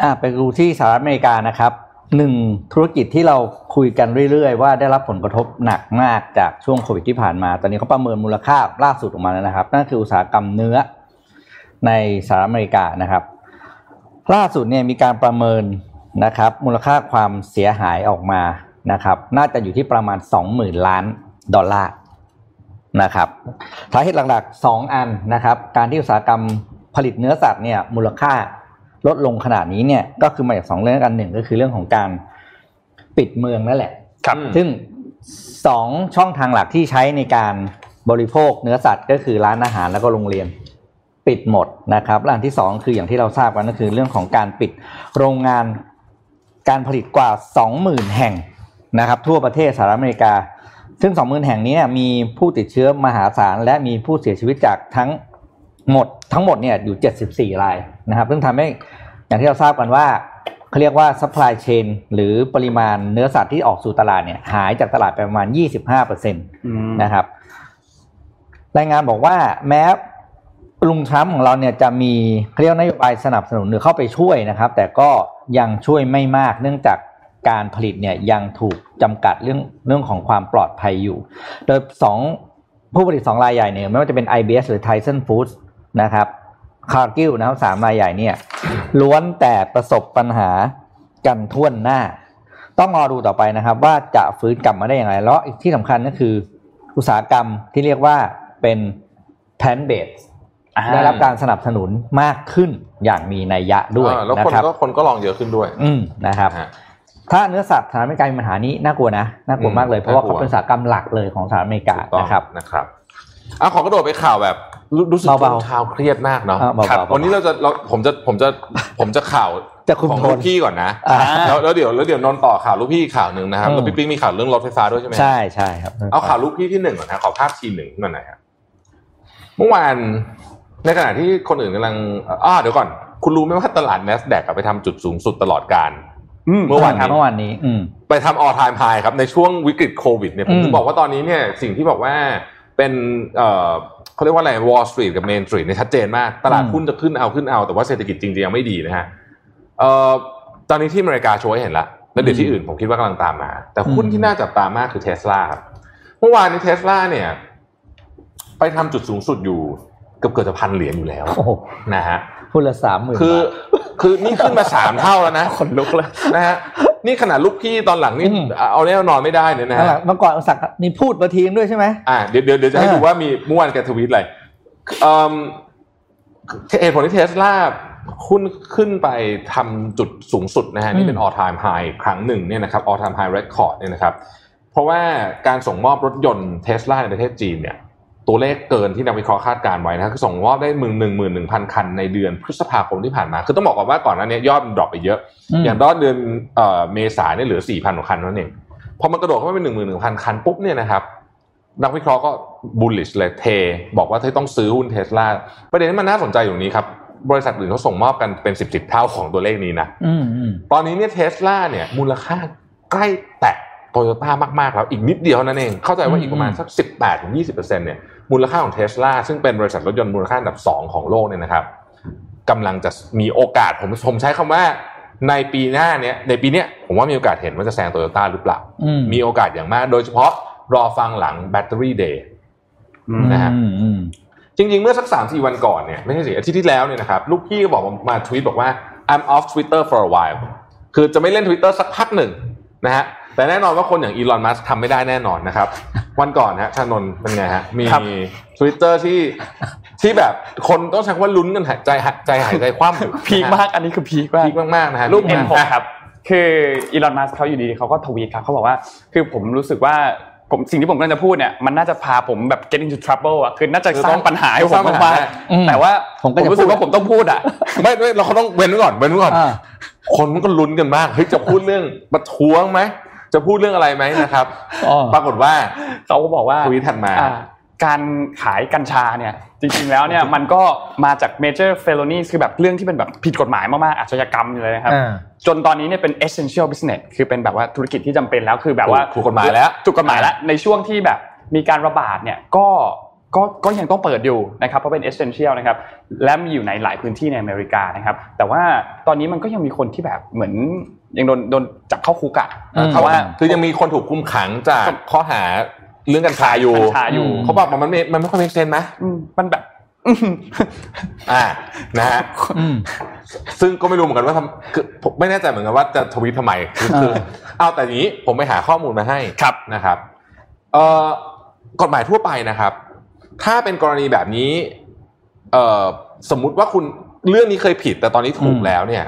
อะไปดูที่สหรัฐอเมริกานะครับหนึ่งธุรกิจที่เราคุยกันเรื่อยๆ ว่าได้รับผลกระทบหนักมากจากช่วงโควิดที่ผ่านมา ตอนนี้เขาประเมินมูลค่าล่าสุดออกมาแล้วนะครับ นั่นคืออุตสาหกรรมเนื้อในสหรัฐอเมริกานะครับ ล่าสุดเนี่ยมีการประเมินนะครับ มูลค่าความเสียหายออกมานะครับ น่าจะอยู่ที่ประมาณ 20,000 ล้านดอลลาร์นะครับสาเหตุหลักๆ 2 อันนะครับ การที่อุตสาหกรรมผลิตเนื้อสัตว์เนี่ยมูลค่า ลดลงขนาดนี้เนี่ยก็คือมาจากสองเรื่องกันหนึ่งก็คือเรื่องของการปิดเมืองนั่นแหละ ครับ ซึ่งสองช่องทางหลักที่ใช้ในการบริโภคเนื้อสัตว์ก็คือร้านอาหารแล้วก็โรงเรียนปิดหมดนะครับและอันที่สองคืออย่างที่เราทราบกันก็คือเรื่องของการปิดโรงงานการผลิตกว่า 20,000 แห่งนะครับ ทั่วประเทศสหรัฐอเมริกา ซึ่ง 20,000 แห่งนี้เนี่ยมีผู้ติดเชื้อมหาศาล และมีผู้เสียชีวิตจากทั้งหมดทั้งหมดเนี่ยอยู่ 74 รายนะครับ ซึ่งทำให้ อย่างที่เราทราบกันว่าเขาเรียกว่า supply chain หรือปริมาณเนื้อสัตว์ที่ออกสู่ตลาดเนี่ยหายจากตลาดไปประมาณ 25%นะครับ รายงานบอกว่าแม้ลุงทรัมป์ของเราเนี่ยจะมีเขาเรียกว่านโยบายสนับสนุนหรือเข้าไปช่วยนะครับ แต่ก็ยังช่วยไม่มากเนื่องจากการผลิตเนี่ยยังถูกจำกัดเรื่องเรื่องของความปลอดภัยอยู่ โดยสองผู้ผลิตสองรายใหญ่เนี่ยไม่ว่าจะเป็น JBS หรือ Tyson Foods นะครับ Cargill นะครับสามรายใหญ่เนี่ยล้วนแต่ประสบปัญหากันถ้วนหน้า ต้องรอดูต่อไปนะครับ ว่าจะฟื้นกลับมาได้อย่างไรแล้วอีกที่สำคัญก็คือ อุตสาหกรรมที่เรียกว่าเป็น plant-based อ่าได้รับการสนับสนุนมากขึ้นอย่างมีนัยยะด้วยอ่าแล้วนะคนครับก็คนก็ลองเยอะขึ้นด้วย อืมนะครับนะฮะถ้าเนื้อสัตว์สหรัฐอเมริกามีปัญหานี้น่ากลัวนะน่ากลัวมากเลยอืมเพราะว่าน่ากลัวเขาเป็นอุตสาหกรรมหลักเลยของสหรัฐอเมริกาถูกต้องนะครับนะครับอะขอกระโดดไปข่าวแบบ รู้รู้สึกเบาๆช่วงเช้าเครียดมากเนาะอะเบาๆครับเบาๆวันนี้เราจะเราผมจะผมจะผมจะข่าวจะคุมของโทลูนกพี่ก่อนนะอ่าแล้วแล้วเดี๋ยวแล้วเดี๋ยวนนท์ต่อข่าวลูกพี่อีกข่าวหนึ่งนะครับอืมแล้วพี่ปิ๊งมีข่าวเรื่องรถไฟฟ้าด้วยใช่ไหมใช่ใช่ครับเอาข่าวลูกพี่ที่หนึ่งก่อนนะขอภาพทีหนึ่งขึ้นมาหน่อยครับเมื่อวานในขณะที่คนอื่นกำลังอ่าเดี๋ยวก่อน คุณรู้ไหมว่าตลาด NASDAQ อะไปทำจุดสูงสุดตลอดการเมื่อวานนี้เมื่อวานนี้ อืมไปทำ all time high ครับในช่วงวิกฤตโควิดเนี่ยผมอืมถึงบอกว่าตอนนี้เนี่ยสิ่งที่บอกว่าเป็นเอ่อ เขาเรียกว่าอะไร Wall Street กับ Main Street เนี่ยชัดเจนมาก ตลาดหุ้นจะขึ้นเอาขึ้นเอา แต่ว่าเศรษฐกิจจริงๆยังไม่ดีนะฮะเอ่อตอนนี้ที่อเมริกาโชว์ให้เห็นละแล้วเดี๋ยวที่อื่นผมคิดว่ากำลังตามมา แต่หุ้นที่น่าจับตามากคือเทสลาครับเมื่อวานนี้เทสลาเนี่ย ไปทำจุดสูงสุดอยู่เกือบเกือบจะพันเหรียญอยู่แล้วโอ้โหนะฮะ พูดละสามหมื่นคือ คือนี่ขึ้นมาสามเท่าแล้วนะคนลุกเลยนะฮะนี่ขนาดลูกพี่ตอนหลังนี่เอาแน่นอนไม่ได้เนี่ยนะนั่นแหฮะละเมื่อก่อนอุตสาหกรรมนี่พูดมาทีนึงด้วยใช่ไหมอ่าเดี๋ยวเดี๋ยวเดี๋ยวจะให้อ่าดูว่ามีเมื่อวานแกทวีตอะไรเอ่อเหตุผลที่เทสลาหุ้นขึ้นไปทำจุดสูงสุดนะฮะนี่เป็น all time high ครั้งหนึ่งเนี่ยนะครับ all time high record เนี่ยนะครับ เพราะว่าการส่งมอบรถยนต์เทสลาในประเทศจีนเนี่ย ตัวเลขเกินที่นักวิเคราะห์คาดการณ์ไว้นะคือส่งมอบได้หมื่นหนึ่งหมื่นหนึ่งพันคันในเดือนพฤษภาคมที่ผ่านมา คือต้องบอกก่อนว่าก่อนหน้านี้ยอดมัน drop ไปเยอะอืมอย่างยอดเดือนเอ่อเมษาเนี่ยเหลือสี่พันกว่าคันเท่านั้นเองพอมันกระโดดเข้าไปเป็นหนึ่งหมื่นหนึ่งพันคันปุ๊บเนี่ยนะครับนักวิเคราะห์ก็ bullish เลยเท บอกว่าเธอต้องซื้อหุ้นเทสลาประเด็นที่มันน่าสนใจอยู่ตรงนี้ครับบริษัทอื่นเขาส่งมอบกันเป็นสิบสิบเท่าของตัวเลขนี้นะอืมอืมตอนนี้เนี่ยเทสลาเนี่ยมูลค่าใกล้แตะโตโยต้ามากๆแล้วอีกนิดเดียวเท่านั้นเอง เข้าใจว่าอีกประมาณสัก18ถึง20%เนี่ย มูลค่าของเทสลาซึ่งเป็นบริษัทรถยนต์มูลค่าอันดับ 2 ของโลกเนี่ยนะครับกำลังจะมีโอกาสผมผมใช้คำว่าในปีหน้าเนี่ยในปีเนี้ยผมว่ามีโอกาสเห็นว่าจะแซงโตโยต้าหรือเปล่าอืมมีโอกาสอย่างมาก โดยเฉพาะรอฟังหลังแบตเตอรี่เดย์นะฮะอืมอืมจริง ๆ เมื่อสักสามสี่วันก่อนเนี่ยไม่ใช่สิอาทิตย์ที่แล้วเนี่ยนะครับลูกพี่ก็บอกมามาทวีตบอกว่า I'm off Twitter for a while คือจะไม่เล่น Twitter สักพักหนึ่งนะฮะ แต่แน่นอนว่าคนอย่างอีลอนมัสทำไม่ได้แน่นอนนะครับ วันก่อนฮะชานนท์เป็นไงฮะ มีครับทวิตเตอร์ที่ที่แบบคนต้องใช้คำว่าลุ้นกันหายใจหายใจหายใจคว่ำอยู่พีคมากอันนี้คือพีคมากพีคมากๆนะฮะรูปพีค N6 มากครับ คืออีลอนมัสเขาอยู่ดีๆเขาก็ทวีตครับเขาบอกว่า คือผมรู้สึกว่าผมสิ่งที่ผมกำลังจะพูดเนี่ยมันน่าจะพาผมแบบ get into trouble อะคือน่าจะสร้างปัญหาให้ผมมากอืมๆแต่ว่าผมก็จะรู้สึกว่าผมต้องพูดอะไม่ไม่เราเขาต้องเว้นไว้ก่อนเว้นไว้ก่อนอ่าคนมันก็ลุ้นกันมากเฮ้ยจะพูดเรื่องประท้วงไหม จะพูดเรื่องอะไรไหมนะครับอ๋อปรากฏว่าเขาก็บอกว่าทวีตถัดมาอ่การขายกัญชาเนี่ยจริงๆแล้วเนี่ยมันก็มาจาก major felonies คือแบบเรื่องที่เป็นแบบผิดกฎหมายมากๆอาชญากรรมเลยนะครับอ่าจนตอนนี้เนี่ยเป็น essential business คือเป็นแบบว่าธุรกิจที่จำเป็นแล้วคือแบบว่าถูกกฎหมายแล้วถูกกฎหมายแล้วในช่วงที่แบบมีการระบาดเนี่ยก็ก็ก็ยังต้องเปิดอยู่นะครับเพราะเป็น essential นะครับและมีอยู่ในหลายพื้นที่ในอเมริกานะครับ แต่ว่าตอนนี้มันก็ยังมีคนที่แบบเหมือน ยังโดนโดนจับเข้าคุกอะอืมเพราะว่าคือยังมีคนถูกคุมขังจากข้อหาเรื่องกัญชาอยู่กัญชาอยู่เขาบอกว่ามันไม่มันไม่ค่อยเป็นเซนไหมอืมมันแบบอ่านะฮะอืมซึ่งก็ไม่รู้เหมือนกันว่าทำคือผมไม่แน่ใจเหมือนกันว่าจะทวีตทำไมคือคือเออเอาแต่อย่างนี้ผมไปหาข้อมูลมาให้ครับนะครับเอ่อกฎหมายทั่วไปนะครับ ถ้าเป็นกรณีแบบนี้ เอ่อสมมุติว่าคุณเรื่องนี้เคยผิด แต่ตอนนี้ถูกแล้วเนี่ย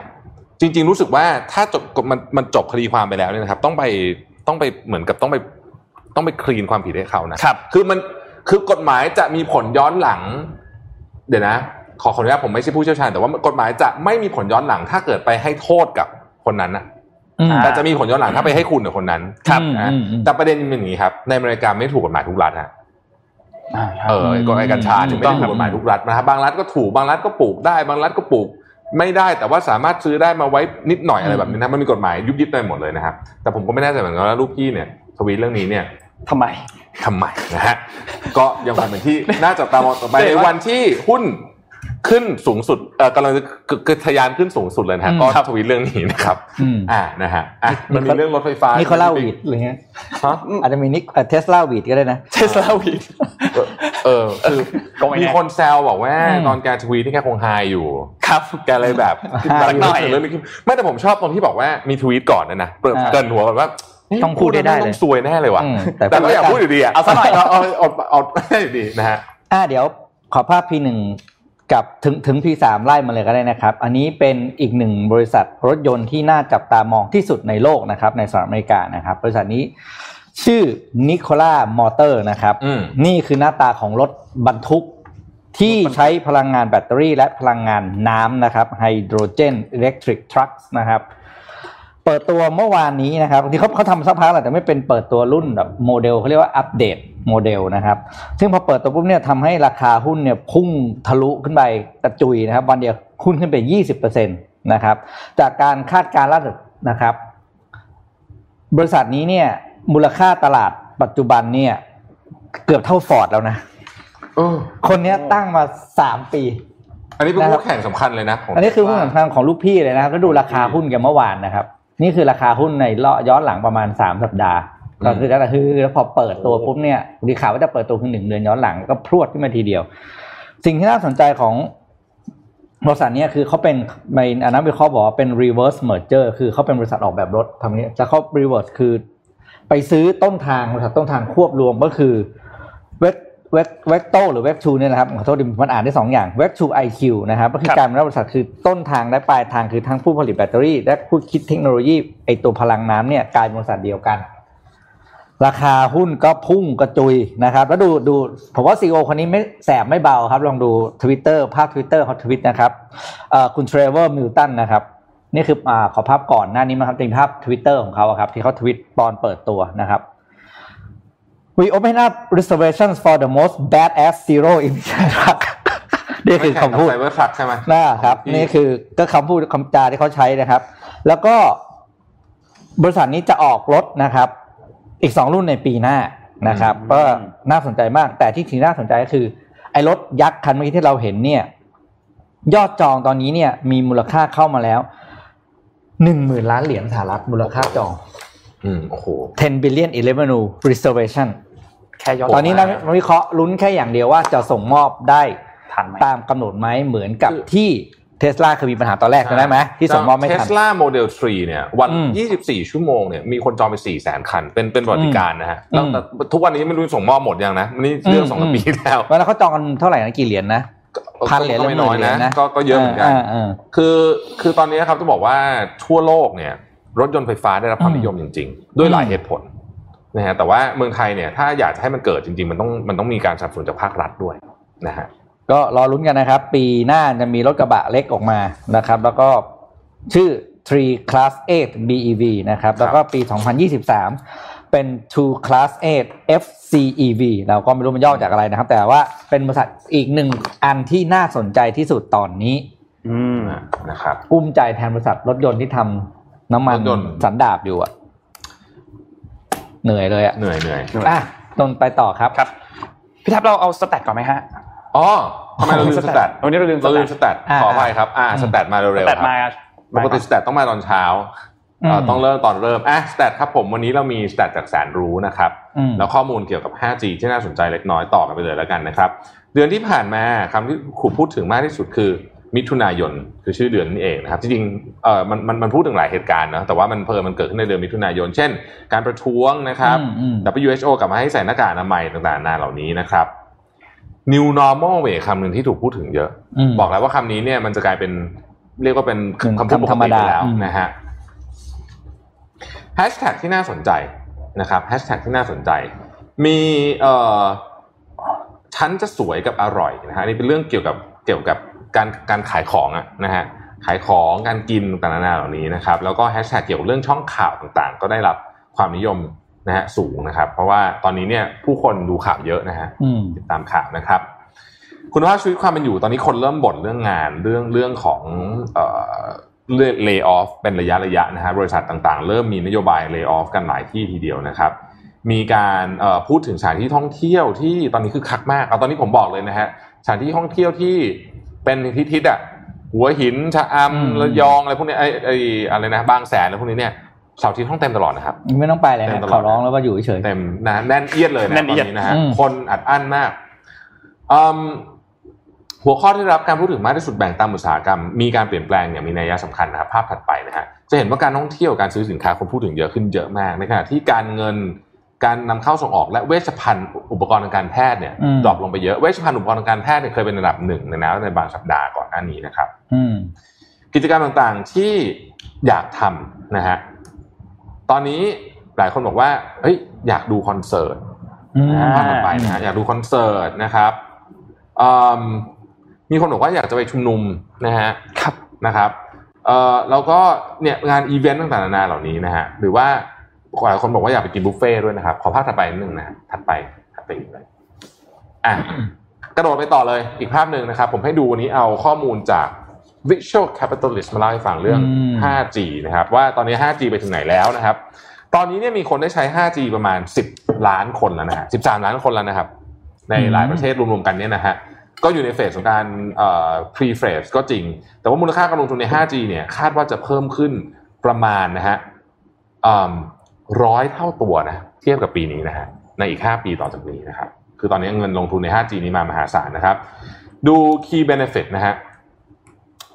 จริง ๆ รู้สึกว่าถ้าจบมันมันจบคดีความไปแล้วเนี่ยนะครับ ต้องไปต้องไปเหมือนกับต้องไปต้องไปคลีนความผิดให้เขานะครับ คือมันคือกฎหมายจะมีผลย้อนหลัง เดี๋ยวนะ ขอขออนุญาตผมไม่ใช่ผู้เชี่ยวชาญแต่ว่ากฎหมายจะไม่มีผลย้อนหลัง ถ้าเกิดไปให้โทษกับคนนั้นนะอืมแต่จะมีผลย้อนหลังถ้าไปให้คุณกับคนนั้น ครับนะอืมอืมแต่ประเด็นมันเป็นอย่างนี้ครับ ในอเมริกาไม่ถูกกฎหมายทุกรัฐฮะอ่าครับเออก็ไอ้กัญชาเนี่ยไม่ได้ถูกกฎหมายทุกรัฐนะครับบางรัฐก็ถูกบางรัฐก็ปลูกได้ บางรัฐก็ปลูก ไม่ได้แต่ว่าสามารถซื้อได้มาไว้นิดหน่อยอะไรแบบนี้นะมันมีกฎหมายยุบยิบไปหมดเลยนะครับ แต่ผมก็ไม่แน่ใจเหมือนกันว่าลูกพี่เนี่ยทวีตเรื่องนี้เนี่ยทำไมทำไมนะฮะก็ยังคงเป็นที่น่าจับตามองต่อไปแต่ในว่าวันที่หุ้นขึ้นสูงสุดเออกำลังจะกกทะยานขึ้นสูงสุดเลยนะฮะอืมก็ครับทวีตเรื่องนี้นะครับอืมอ่านะฮะอะมันมีนิโคลเรื่องรถไฟฟ้านี่เขาเล่าวีดอะไรเงี้ยฮะอาจจะมีนิกเทสลาวีดก็ได้นะเทสลาวีด เออคือก็ไม่แน่มีคนแซวบอกว่าอืมตอนแกทวีตที่แกคงไฮอยู่ ครับแกเลยแบบสักหน่อยเรื่องนี้ขึ้นไม่แต่ผมชอบตรงที่บอกว่ามีทวีตก่อนนะนะเปิดอ่าเกรินหัวก่อนว่าเฮ้ยต้องพูดให้ได้เลยต้องซวยแน่เลยว่ะอืมแต่ก็อยากพูดอยู่ดีอะเอาซะหน่อยเอาเอาเอาเอาให้อยู่ดีนะฮะอ่าเดี๋ยวขอภาพ P1 กับถึงถึง P3 ไล่มาเลยก็ได้นะครับ อันนี้เป็นอีกหนึ่งบริษัทรถยนต์ที่น่าจับตามองที่สุดในโลกนะครับ ในสหรัฐอเมริกานะครับ บริษัทนี้ ชื่อ Nikola Motor นะครับอืมนี่คือหน้าตาของรถบรรทุกที่ใช้พลังงานแบตเตอรี่และพลังงานน้ำนะครับ Hydrogen Electric Trucks นะครับ เปิดตัวเมื่อวานนี้นะครับที่เขาเขาทำสักพักแหละแต่ไม่เป็นเปิดตัวรุ่นแบบโมเดลเขาเรียกว่าอัปเดตโมเดลนะครับ ซึ่งพอเปิดตัวปุ๊บเนี่ยทำให้ราคาหุ้นเนี่ยพุ่งทะลุขึ้นไปกระจุยนะครับ วันเดียวหุ้นขึ้นไป 20%นะครับ จากการคาดการณ์ล่าสุดนะครับ บริษัทนี้เนี่ย มูลค่าตลาดปัจจุบันเนี่ย เกือบเท่าฟอร์ดแล้วนะเออคนเนี้ยตั้งมาสามปี อันนี้เป็นนะครับคู่แข่งสำคัญเลยนะผมอันนี้คือหุ้นสำคัญของลูกพี่เลยนะครับก็ดูราคาหุ้นกันเมื่อวานนะครับ นี่คือราคาหุ้นในเลาะย้อนหลังประมาณสามสัปดาห์ก็คือแล้วคือแล้วพอเปิดตัวปุ๊บเนี่ยดีข่าวว่าจะเปิดตัวคือหนึ่งเดือนย้อนหลังก็พรวดขึ้นมาทีเดียว สิ่งที่น่าสนใจของบริษัทเนี้คือเขาเป็นในอันนั้นวิเคราะห์บอกว่าเป็น reverse merger คือเขาเป็นบริษัทออกแบบรถทำนี้จะเขา reverse คือ ไปซื้อต้นทางบริษัทต้นทางควบรวมก็คือเวกเวกเวกโตหรือเวกทูเนี่ยนะครับขอโทษดิมันอ่านได้สองอย่างเวกทูไอคิวนะครับก็คือครับการเป็นบริษัทคือต้นทางและปลายทางคือทั้งผู้ผลิตแบตเตอรี่ และผู้คิดเทคโนโลยีไอตัวพลังน้ำเนี่ยกลายเป็นบริษัทเดียวกัน ราคาหุ้นก็พุ่งกระจุยนะครับ แล้วดูดูผมว่า CEO คนนี้ไม่แสบไม่เบาครับ ลองดูทวิตเตอร์ภาพทวิตเตอร์เขาทวิตนะครับเอ่อคุณเทรเวอร์มิลตันนะครับ นี่คืออ่าขอภาพก่อนหน้านี้นะครับเป็นภาพทวิตเตอร์ของเขาอะครับ ที่เขาทวิตตอนเปิดตัวนะครับ We open up reservations for the most badass zero emission truck นี่คือคำพูด Cybertruck ใช่ไหมนะครับที่นี่คือก็คำพูดคำจาที่เขาใช้นะครับ แล้วก็บริษัทนี้จะออกรถนะครับ อีกสองรุ่นในปีหน้านะครับอืมก็น่าสนใจมาก แต่ที่ที่น่าสนใจก็คือ ไอ้รถยักษ์คันเมื่อกี้ที่เราเห็นเนี่ย ยอดจองตอนนี้เนี่ย มีมูลค่าเข้ามาแล้ว หนึ่งหมื่นล้านเหรียญสหรัฐมูลค่าจองอืมโอ้โห10 billion in revenue reservation แค่ยอดตอนนี้นักวิเคราะห์ลุ้นแค่อย่างเดียวว่าจะส่งมอบได้ทันไหมตามกำหนดไหมเหมือนกับที่เทสลาเคยมีปัญหาตอนแรกจำได้ไหมที่ส่งมอบไม่เททันสลาโมเดล3เนี่ย วันอืม24 ชั่วโมงเนี่ยมีคนจองไป 4 แสนคัน เป็นเป็นประวัติการณ์นะฮะอืมแล้วแต่ทุกวันนี้ไม่รู้ส่งมอบหมดยังนะนี่เรื่องสองสามปีแล้วเวลาเขาจองกันเท่าไหร่นะกี่เหรียญนะ พันเหรียญก็หรือไม่น้อยหมื่นเหรียนะญนะก็ก็เยอะเหมือนกันเออคือคือตอนนี้ครับต้องบอกว่าทั่วโลกเนี่ย รถยนต์ไฟฟ้าได้รับความอืมนิยมจริง ๆ ด้วยหลายอืมเหตุผลนะฮะแต่ว่าเมืองไทยเนี่ยถ้าอยากจะให้มันเกิดจริง ๆ มันต้องมันต้องมีการสนับสนุนจากภาครัฐด้วยนะฮะก็รอลุ้นกันนะครับ ปีหน้าจะมีรถกระบะเล็กออกมานะครับ แล้วก็ชื่อ3 Class 8 BEV นะครับ แล้วก็ปี 2023 เป็น2 Class 8 FCEV เราก็ไม่รู้มันย่อจากอะไรนะครับ แต่ว่าเป็นบริษัทอีกหนึ่งอันที่น่าสนใจที่สุดตอนนี้ อืมนะครับกุ้มใจแทนบริษัทรถยนต์ที่ทำน้ำมันรถยนต์ สันดาบอยู่อะเหนื่อยเลยอะเหนื่อยเหนื่อยอะนนท์ไปต่อครับ ครับ พี่ทับเราเอาสแตทก่อนไหมฮะ อ๋อทำไมเราลืมสแตทวันนี้เราลืมเราลืมสแตทอ่าขออภัยครับ อ่าอืมสแตทมาสเร็วแตๆทครับมาปกติสแตทต้องมาตอนเช้าเอ่ออม ต้องเริ่มตอนเริ่มอะสแตทครับผมวันนี้เรามีสแตทจากแสนรู้นะครับอืมแล้วข้อมูลเกี่ยวกับ 5G ที่น่าสนใจเล็กน้อยต่อกันไปเลยแล้วกันนะครับ เดือนที่ผ่านมาคำที่ครูพูดถึงมากที่สุดคือมิถุนายนคือชื่อเดือนนี่เองนะครับจริงๆเอ่อมันมันมันพูดถึงหลายเหตุการณ์นะแต่ว่ามันเพอมันเกิดขึ้นในเดือนมิถุนายน เช่น การประท้วงนะครับอืมอืม WHO กลับมาให้ใส่หน้ากากอนามัยต่างๆนานาเหล่านี้นะครับ New Normal เวคำหนึ่งที่ถูกพูดถึงเยอะมบอกแล้วว่าคำนี้เนี่ยมันจะกลายเป็นเรียกว่าเป็นหนึ่งคำพูดปกคำธรรมติดาไปแล้วอืมนะฮะ แฮชแท็กที่น่าสนใจนะครับแฮชแท็กที่น่าสนใจ มีเอ่อฉันจะสวยกับอร่อยนะฮะนี่เป็นเรื่องเกี่ยวกับเกี่ยวกับการการขายของอะนะฮะขายของการกินต่างๆนานาเหล่านี้นะครับ แล้วก็แฮชแท็กเกี่ยวกับเรื่องช่องข่าวต่างๆ ก็ได้รับความนิยมนะฮะสูงนะครับ เพราะว่าตอนนี้เนี่ยผู้คนดูข่าวเยอะนะฮะอืมติดตามข่าวนะครับคุณภาพชีวิตความเป็นอยู่ตอนนี้คนเริ่มบ่นเรื่องงานเรื่องเรื่องของ เอ่อเรื่อง lay off เป็นระยะระยะนะฮะบริษัทต่างๆ เริ่มมีนโยบาย lay off กันหลายที่ทีเดียวนะครับ มีการเอ่อพูดถึงสถานที่ท่องเที่ยวที่ตอนนี้คือคักมากเอาตอนนี้ผมบอกเลยนะฮะสถานที่ท่องเที่ยวที่เป็นทิศทิศๆอะหัวหินชะออืมำระยองอะไรพวกเนี้ยไอ้ไอ้อะไรนะบางแสนอะไรพวกนี้เนี่ยเสาร์อาที่ท่องเต็มตลอดนะครับไม่ต้องไปเลยเต็ฮะมตลอดขอร้องแล้วว่าอยู่เฉยเต็มนะแน่นเอียดเลยนะแน่นตอเอียดนนี้นะฮะอืมคนอัดอั้นมากอืม หัวข้อที่ได้รับการพูดถึงมากที่สุดแบ่งตามอุตสาหกรรม มีการเปลี่ยนแปลงอย่างมีนัยสำคัญนะครับภาพถัดไปนะฮะจะเห็นว่าการท่องเที่ยวการซื้อสินค้าคนพูดถึงเยอะขึ้นเยอะมากในขณะที่การเงินการนำเข้าส่งออกและเวชภัณฑ์อุปกรณ์ทางการแพทย์เนี่ยอืมดรอปลงไปเยอะเวชภัณฑ์อุปกรณ์ทางการแพทย์เนี่ยเคยเป็นอันดับหนึ่งในนะในบางสัปดาห์ก่อนหน้านี้นะครับๆอืมกิจกรรมต่างๆที่อยากทำนะฮะตอนนี้หลายคนบอกว่าเฮ้ยอยากดูคอนเสิร์ตอืมภาพต่อไปนะฮะอยากดูคอนเสิร์ตนะครับอื มมีคนบอกว่าอยากจะไปชุมนุมนะฮะครับนะครับเอ่อแล้วก็เนี่ยงานอีเวนต์ต่างๆนานาเหล่านี้นะฮะหรือว่าหลายคนบอกว่าอยากไปกินบุฟเฟ่ต์ด้วยนะครับ ขอภาพถัดไปนิดนึงนะฮะถัดไปถัดไปอีกเลยอะกระโดดไปต่อเลยอีกภาพหนึ่งนะครับ ผมให้ดูวันนี้เอาข้อมูลจาก Visual Capitalist มาเล่าให้ฟังเรื่องอืม 5G นะครับ ว่าตอนนี้ 5G ไปถึงไหนแล้วนะครับ ตอนนี้เนี่ยมีคนได้ใช้ 5G ประมาณ 10 ล้านคนแล้วนะฮะ13 ล้านคนแล้วนะครับ ในหลายประเทศรวมๆกันเนี่ยนะฮะ ก็อยู่ในเฟสของการเอ่อ pre phase ก็จริง แต่ว่ามูลค่าการลงทุนใน 5G เนี่ยคาดว่าจะเพิ่มขึ้นประมาณนะฮะร้อยเท่าตัวนะเทียบกับปีนี้นะฮะในอีก 5 ปีต่อจากนี้นะครับคือตอนนี้เงินลงทุนใน 5G นี้มามหาศาลนะครับ ดู key benefit นะฮะ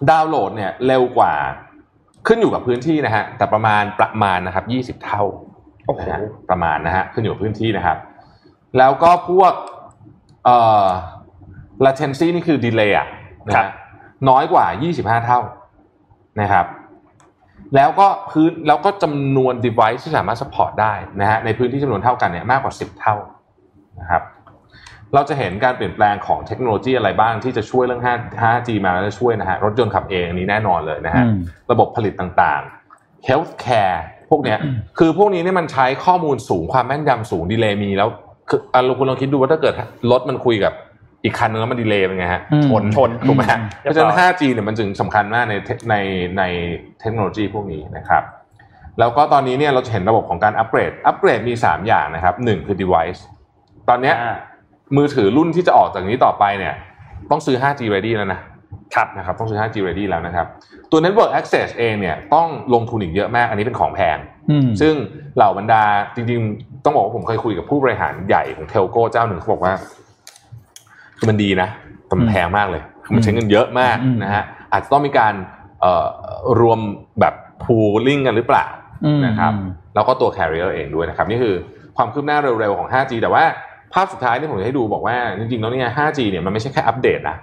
ดาวน์โหลดเนี่ยเร็วกว่าขึ้นอยู่กับพื้นที่นะฮะแต่ประมาณประมาณนะครับ20เท่าโอ้โหนะฮะประมาณนะฮะขึ้นอยู่กับพื้นที่นะครับ แล้วก็พวกเอ่อ latency นี่คือ delay อะนะครัฮะบน้อยกว่า 25 เท่านะครับ แล้วก็พื้นแล้วก็จำนวน device ที่สามารถ support ได้นะฮะในพื้นที่จำนวนเท่ากันเนี่ยมากกว่า 10 เท่านะครับ เราจะเห็นการเปลี่ยนแปลงของเทคโนโลยีอะไรบ้างที่จะช่วยเรื่อง5 5G มาแล้วจะช่วยนะฮะรถยนต์ขับเองอันนี้แน่นอนเลยนะฮะอืมระบบผลิตต่างๆ healthcare พวกเนี้ยคือพวกนี้เนี่ยมันใช้ข้อมูลสูงความแม่นยำสูงดีเลย์มีแล้วคืออะเราคุณลองคิดดูว่าถ้าเกิดรถมันคุยกับ อีกคันนึงแล้วมันดีเลย์เป็นไงฮะอืมชนชนถูกไหมฮะอืมเพราะฉะนั้น 5G เนี่ยมันจึงสำคัญมากในเทคในในเทคโนโลยีพวกนี้นะครับแล้วก็ตอนนี้เนี่ยเราจะเห็นระบบของการอัปเกรด อัปเกรดมี 3 อย่างนะครับหนึ่งคือ device ตอนเนี้ยอ่ามือถือรุ่นที่จะออกจากนี้ต่อไปเนี่ยต้องซื้อ 5G ready แล้วนะครับนะครับต้องซื้อ 5G ready แล้วนะครับ ตัว network access เองเนี่ยต้องลงทุนอีกเยอะมาก อันนี้เป็นของแพงอืมซึ่งเหล่าบรรดาจริงๆ ต้องบอกว่าผมเคยคุยกับผู้บริหารใหญ่ของ telco เจ้าหนึ่งเขาบอกว่า คือมันดีนะแต่มันอืมแพงมากเลยคือมันใช้เงินเยอะมากอืมนะฮะอาจจะต้องมีการเอ่อรวมแบบพูลิ่งกันหรือเปล่าอืมนะครับแล้วก็ตัว carrier เองด้วยนะครับ นี่คือความคืบหน้าเร็วๆของ 5G แต่ว่าภาพสุดท้ายที่ผมจะให้ดูบอกว่า จริงๆแล้วเนี่ย 5G เนี่ยมันไม่ใช่แค่อัปเดตนะ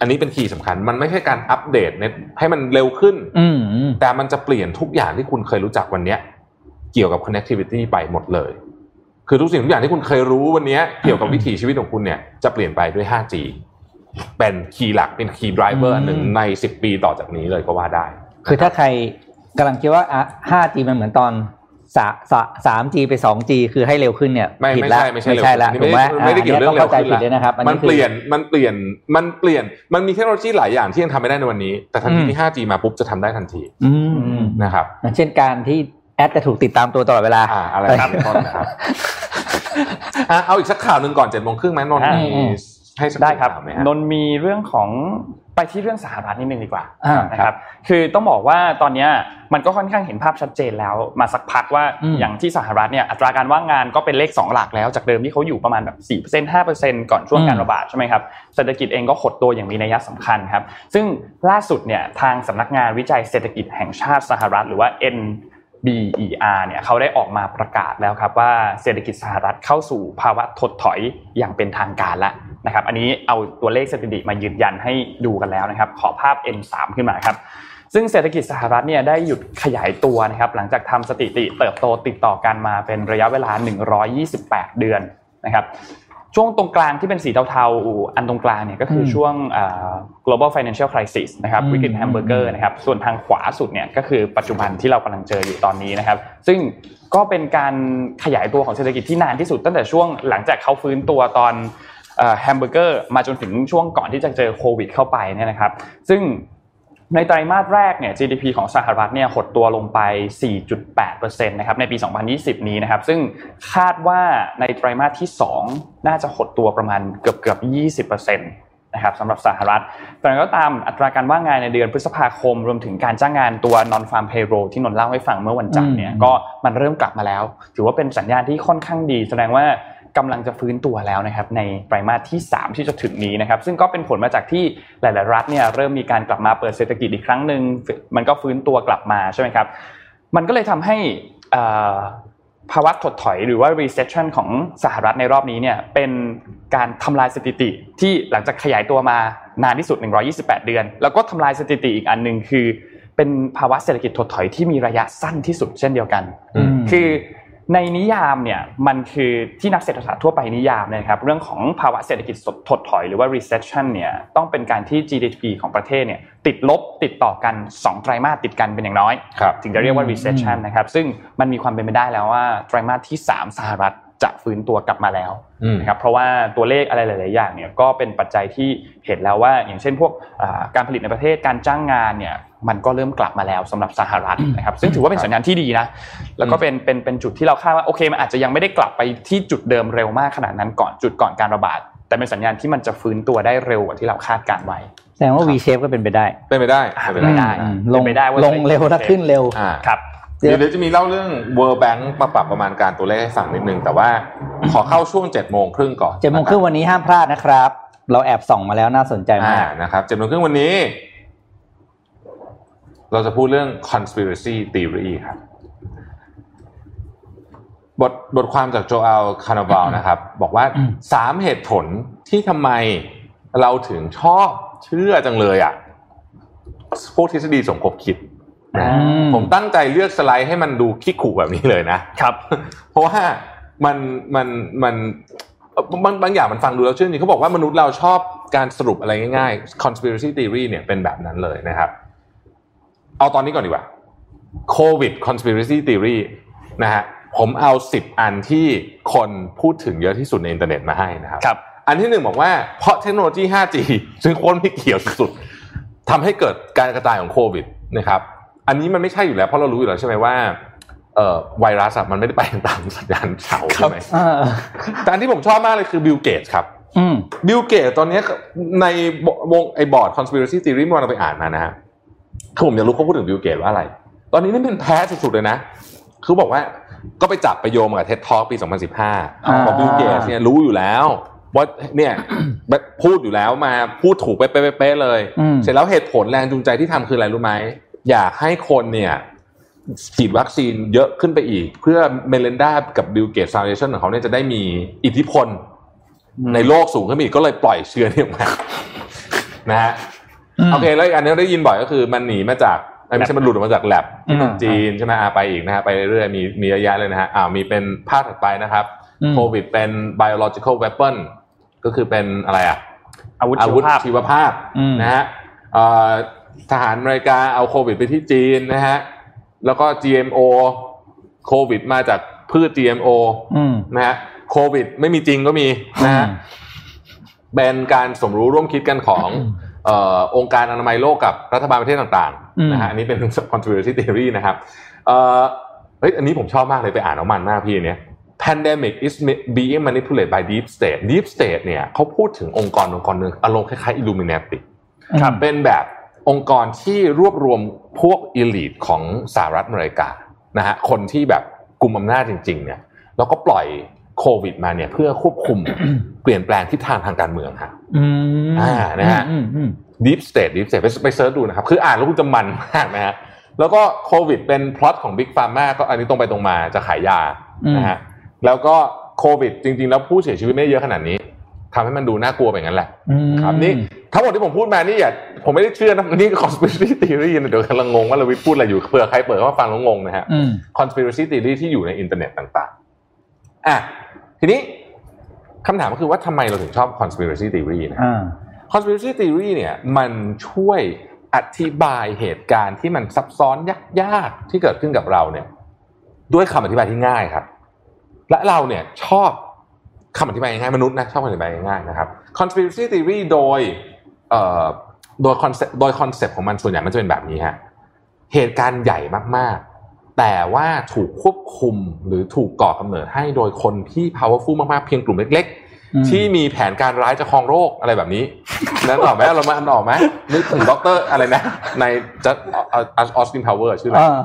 อันนี้เป็นคีย์สำคัญ มันไม่ใช่การอัปเดตเน็ตให้มันเร็วขึ้นอืมอืมแต่มันจะเปลี่ยนทุกอย่างที่คุณเคยรู้จักวันเนี้ยเกี่ยวกับ connectivity ไปหมดเลย คือทุกสิ่งทุกอย่างที่คุณเคยรู้วันเนี้ยเกี่ยวกับวิถีชีวิตของคุณเนี่ยจะเปลี่ยนไปด้วย 5G เป็นคีย์หลักเป็นคีย์ driver อันหนึ่งใน 10 ปีต่อจากนี้เลยก็ว่าได้ คือถ้าใครกำลังคิดว่าอะ 5G มันเหมือนตอนสาสา 3G ไป 2G คือให้เร็วขึ้นเนี่ยไม่ผิดไม่ละใช่ไม่ใช่ไม่ใช่ละเร็วถูกไหมขึ้นไม่ได้เกี่ยวเรื่องอะเร็วเข้าใจขึ้นผิดเลยนะครับอัมันคือเปลี่ยนมันเปลี่ยนมันเปลี่ยนมันมีเทคโนโลยีหลายอย่างที่ยังทำไม่ได้ในวันนี้ แต่ทันทีอืมที่ 5G มาปุ๊บจะทำได้ทันทีอืมอืมนะครับอย่างเช่นการที่ แอดจะถูกติดตามตัวตลอดเวลาอ่าอะไรแบบนี้ต้นนะครับอะเอาอีกสักข่าวหนึ่งก่อนเจ็ดโมงครึ่งไหมนนท์อ่ามีอืมให้สักได้ครับข่าวไหมฮะนนท์มีเรื่องของไปที่เรื่องสหรัฐนิดนึงดีกว่าอ่านะครับ คือต้องบอกว่าตอนเนี้ยมันก็ค่อนข้างเห็นภาพชัดเจนแล้วมาสักพักว่าอืมอย่างที่สหรัฐเนี่ยอัตราการว่างงานก็เป็นเลข 2 หลักแล้วจากเดิมที่เขาอยู่ประมาณแบบ4% 5%ก่อนช่วงการระบาดใช่ไหมครับเศรษฐกิจเองก็หดตัวอย่างมีนัยสำคัญครับ ซึ่งล่าสุดเนี่ยทางสำนักงานวิจัยเศรษฐกิจแห่งชาติสหรัฐ หรือว่า N BER เนี่ยเขาได้ออกมาประกาศแล้วครับว่าเศรษฐกิจสหรัฐเข้าสู่ภาวะถดถอยอย่างเป็นทางการแล้วนะครับ อันนี้เอาตัวเลขสถิติมายืนยันให้ดูกันแล้วนะครับ ขอภาพ N3 ขึ้นมาครับ ซึ่งเศรษฐกิจสหรัฐเนี่ยได้หยุดขยายตัวนะครับหลังจากทำสถิติเติบโตติดต่อกันมาเป็นระยะเวลา 128 เดือนนะครับ ช่วงตรงกลางที่เป็นสีเทาๆอันตรงกลางเนี่ยก็คืออมช่วงอ่า global financial crisis นะครับอืมวิกฤตแฮมเบอร์เกอร์นะครับส่วนทางขวาสุดเนี่ยก็คือปัจจุบันที่เรากำลังเจออยู่ตอนนี้นะครับ ซึ่งก็เป็นการขยายตัวของเศรษฐกิจที่นานที่สุดตั้งแต่ช่วงหลังจากเขาฟื้นตัวตอนแฮมเบอร์เกอร์มาจนถึงช่วงก่อนที่จะเจอโควิดเข้าไปเนี่ยนะครับ ซึ่ง ในไตรมาสแรกเนี่ย GDP ของสหรัฐเนี่ยหดตัวลงไป 4.8%นะครับในปี 2020 นี้นะครับ ซึ่งคาดว่าในไตรมาสที่ 2 น่าจะหดตัวประมาณเกือบเกือบ20%นะครับสำหรับสหรัฐแต่อย่างไรก็ตามอัตราการว่างงานในเดือนพฤษภาคม รวมถึงการจ้างงานตัว non farm payroll ที่นนท์เล่าให้ฟังเมื่อวันจันทร์เนี่ยอืมก็มันเริ่มกลับมาแล้ว ถือว่าเป็นสัญญาณที่ค่อนข้างดี แสดงว่า กำลังจะฟื้นตัวแล้วนะครับในไตรมาสที่ 3 ที่จะถึงนี้นะครับซึ่งก็เป็นผลมาจากที่หลาย ๆ รัฐเนี่ยเริ่มมีการกลับมาเปิดเศรษฐกิจอีกครั้งหนึ่งมันก็ฟื้นตัวกลับมาใช่ไหมครับมันก็เลยทำให้เอ่อภาวะถดถอยหรือว่า recession ของสหรัฐในรอบนี้เนี่ยเป็นการทำลายสถิติที่หลังจากขยายตัวมานานที่สุด 128 เดือน แล้วก็ทำลายสถิติอีกอันหนึ่งคือ เป็นภาวะเศรษฐกิจถดถอยที่มีระยะสั้นที่สุดเช่นเดียวกันอืมคือ ในนิยามเนี่ยมันคือที่นักเศรษฐศาสตร์ทั่วไปนิยามเนยนะครับเรื่องของภาวะเศรษฐกิจถดถอยหรือว่า recession เนี่ยต้องเป็นการที่ GDP ของประเทศเนี่ยติดลบติดต่อกัน 2 ไตรมาสติดกันเป็นอย่างน้อยครับถึงจะเรียกว่าอืม recession นะครับซึ่งมันมีความเป็นไปได้แล้วว่าไตรมาสที่ 3 สหรัฐจะฟื้นตัวกลับมาแล้วอืมนะครับเพราะว่าตัวเลขอะไรหลาย ๆ อย่างเนี่ยก็เป็นปัจจัยที่เห็นแล้วว่า อย่างเช่นพวกอ่าการผลิตในประเทศการจ้างงานเนี่ย มันก็เริ่มกลับมาแล้วสำหรับสหรัฐนะครับ ซึ่งถือว่าเป็นสัญญาณที่ดีนะ แล้วก็เป็นเป็นเป็นจุดที่เราคาดว่าโอเคมันอาจจะยังไม่ได้กลับไปที่จุดเดิมเร็วมากขนาดนั้นก่อนจุดก่อนการระบาด แต่เป็นสัญญาณที่มันจะฟื้นตัวได้เร็วกว่าที่เราคาดการไว้แสดงว่า V shape ก็เป็นไปได้ เป็นไปได้อ่าเป็นไปได้ได้อืมเป็ลนงไปได้ว่าลงเร็วจะแล้วขึ้นเร็วอ่าครับเดี๋ยวเดี๋ยวจะมีเล่าเรื่อง World Bank มาปรับประมาณการตัวเลขให้ฟังนิดนึง แต่ว่าขอเข้าช่วง7จ็ดโมงครึ่งก่อนเจ็ดโมงครึ่งวันนี้ห้ามพลาดนะครับ เราแอบส่องมาแล้วน่าสนใจอ่ามากนะครับเจ็ดโมงครึ่งวันนี้ เราจะพูดเรื่อง conspiracy theory ครับบทบทความจากโจเอลคานาบาลนะครับ บอกว่าอืมสามเหตุผลที่ทำไมเราถึงชอบเชื่อจังเลยอะพวกทฤษฎีสมคบคิดนะอืมผมตั้งใจเลือกสไลด์ให้มันดูขี้ขู่แบบนี้เลยนะครับ เพราะว่ามันมันมันเอ่อบางบางอย่างมันฟังดูแล้วเชื่อจริงเขาบอกว่ามนุษย์เราชอบการสรุปอะไรง่ายๆ conspiracy theory เนี่ยเป็นแบบนั้นเลยนะครับ เอาตอนนี้ก่อนดีกว่า COVID conspiracy theory นะฮะผมเอาสิบอันที่คนพูดถึงเยอะที่สุดในอินเทอร์เน็ตมาให้นะครับครับอันที่หนึ่งบอกว่าเพราะเทคโนโลยี 5G ซึ่งคนไม่เกี่ยวสุดๆทำให้เกิดการกระจายของโควิดนะครับอันนี้มันไม่ใช่อยู่แล้วเพราะเรารู้อยู่แล้วใช่ไหมว่าเอ่อไวรัสอะมันไม่ได้ไปตามสัญญาณเสาใช่ไหมเออแต่อันที่ผมชอบมากเลยคือบิลเกตครับอืมบิลเกตตอนนี้ในวงไอ้ board conspiracy theory เมื่อวานเราไปอ่านมานะฮะ คือผมอยากรู้เขาพูดถึงบิลเกตว่าอะไร ตอนนี้นี่เป็นแพะสุดๆเลยนะ คือบอกว่าก็ไปจับไปโยมกับเท็ดทอ k ปี 2015อ่าบอกบิลเกตเนี่ยรู้อยู่แล้วว่าเนี่ยแบบพูดอยู่แล้วมาพูดถูกเป๊ะๆๆเลยอืมเสร็จแล้วเหตุผลแรงจูงใจที่ทำคืออะไรรู้ไหม อยากให้คนเนี่ยฉีดวัคซีนเยอะขึ้นไปอีก เพื่อเมลินดากับบิลเกต foundation ของเขาเนี่ยจะได้มีอิทธิพล ในโลกสูงขึ้นไปอีกก็เลยปล่อยเชื้อนี่ออกมานะฮะ โอเค แล้วอีกอันนึงได้ยินบ่อยก็คือมันหนีมาจากเอ้ยไม่ใช่มันหลุดออกมาจากแลบที่เมืองจีนใช่ไหมอะไปอีกนะฮะไปเรื่อยๆมีมีเยอะแยะเลยนะฮะอ้าวมีเป็นภาพถัดไปนะครับอืมโควิดเป็น biological weapon ก็คือเป็นอะไรอะอาวุธอาชีวุวธภาพชีวภาพอืมนะฮะเอ่อทหารอเมริกาเอาโควิดไปที่จีนนะฮะแล้วก็ GMO โควิดมาจากพืช GMO อืมนะฮะโควิดไม่มีจริงก็มีนะฮะอืมเป็นการสมรู้ร่วมคิดกันของเอ่อองค์การอนามัยโลกกับรัฐบาลประเทศต่างอืมๆนะฮะอันนี้เป็น conspiracy theory นะครับเอ่อเฮ้ยอันนี้ผมชอบมากเลยไปอ่านเอามันมากพี่อันเนี้ย pandemic is being manipulated by deep state deep state เนี่ยเขาพูดถึงองค์กรองค์กรหนึ่งอารมณ์คล้ายๆ illuminati ครับเป็นแบบองค์กรที่รวบรวมพวก elite ของสหรัฐอเมริกานะฮะคนที่แบบกลุ่มอำนาจจริงๆเนี่ยแล้วก็ปล่อย โควิดมาเนี่ยเพื่อควบคุมเปลี่ยนแปลงทิศทางทางการเมืองฮะอืมอ่านะฮะอืมอืม Deep State Deep State ไปไปเซิร์ชดูนะครับ คืออ่านแล้วคุณจะมันมากนะฮะแล้วก็โควิดเป็นพล็อตของ Big Pharma ก็อันนี้ตรงไปตรงมาจะขายยาอืมนะฮะแล้วก็โควิดจริง ๆ แล้วผู้เสียชีวิตไม่ได้เยอะขนาดนี้ทำให้มันดูน่ากลัวไปงั้นแหละอืมครับนี่ทั้งหมดที่ผมพูดมานี่อย่าผมไม่ได้เชื่อนะนี่คือ conspiracy theory นะเดี๋ยวกำลังงงว่าเราวิทย์พูดอะไรอยู่เผื่อใครเปิดเข้ามาฟังแล้วงงนะฮะอืม conspiracy theory ที่อยู่ในอินเทอร์เน็ตต่าง ๆอะ ทีนี้คำถามก็คือว่าทำไมเราถึงชอบ conspiracy theory นะอ่า conspiracy theory เนี่ยมันช่วยอธิบายเหตุการณ์ที่มันซับซ้อนยากๆที่เกิดขึ้นกับเราเนี่ย ด้วยคำอธิบายที่ง่ายครับ และเราเนี่ยชอบคำอธิบายง่ายๆมนุษย์นะชอบคำอธิบายง่ายๆนะครับ conspiracy theory โดยเอ่อโดยคอนเซปต์โดยคอนเซปต์ของมันส่วนใหญ่มันจะเป็นแบบนี้ฮะเหตุการณ์ใหญ่มากๆ แต่ว่าถูกควบคุมหรือถูกก่อกำเนิดให้โดยคนที่ powerful มากๆเพียงกลุ่มเล็กอืมๆที่มีแผนการร้ายจะครองโลกอะไรแบบนี้นึกออกไหมเรามาอันออกไหมนึกถึงด็อกเตอร์อะไรนะในจัดออสตินพาวเวอร์ชื่ออะไรอ่า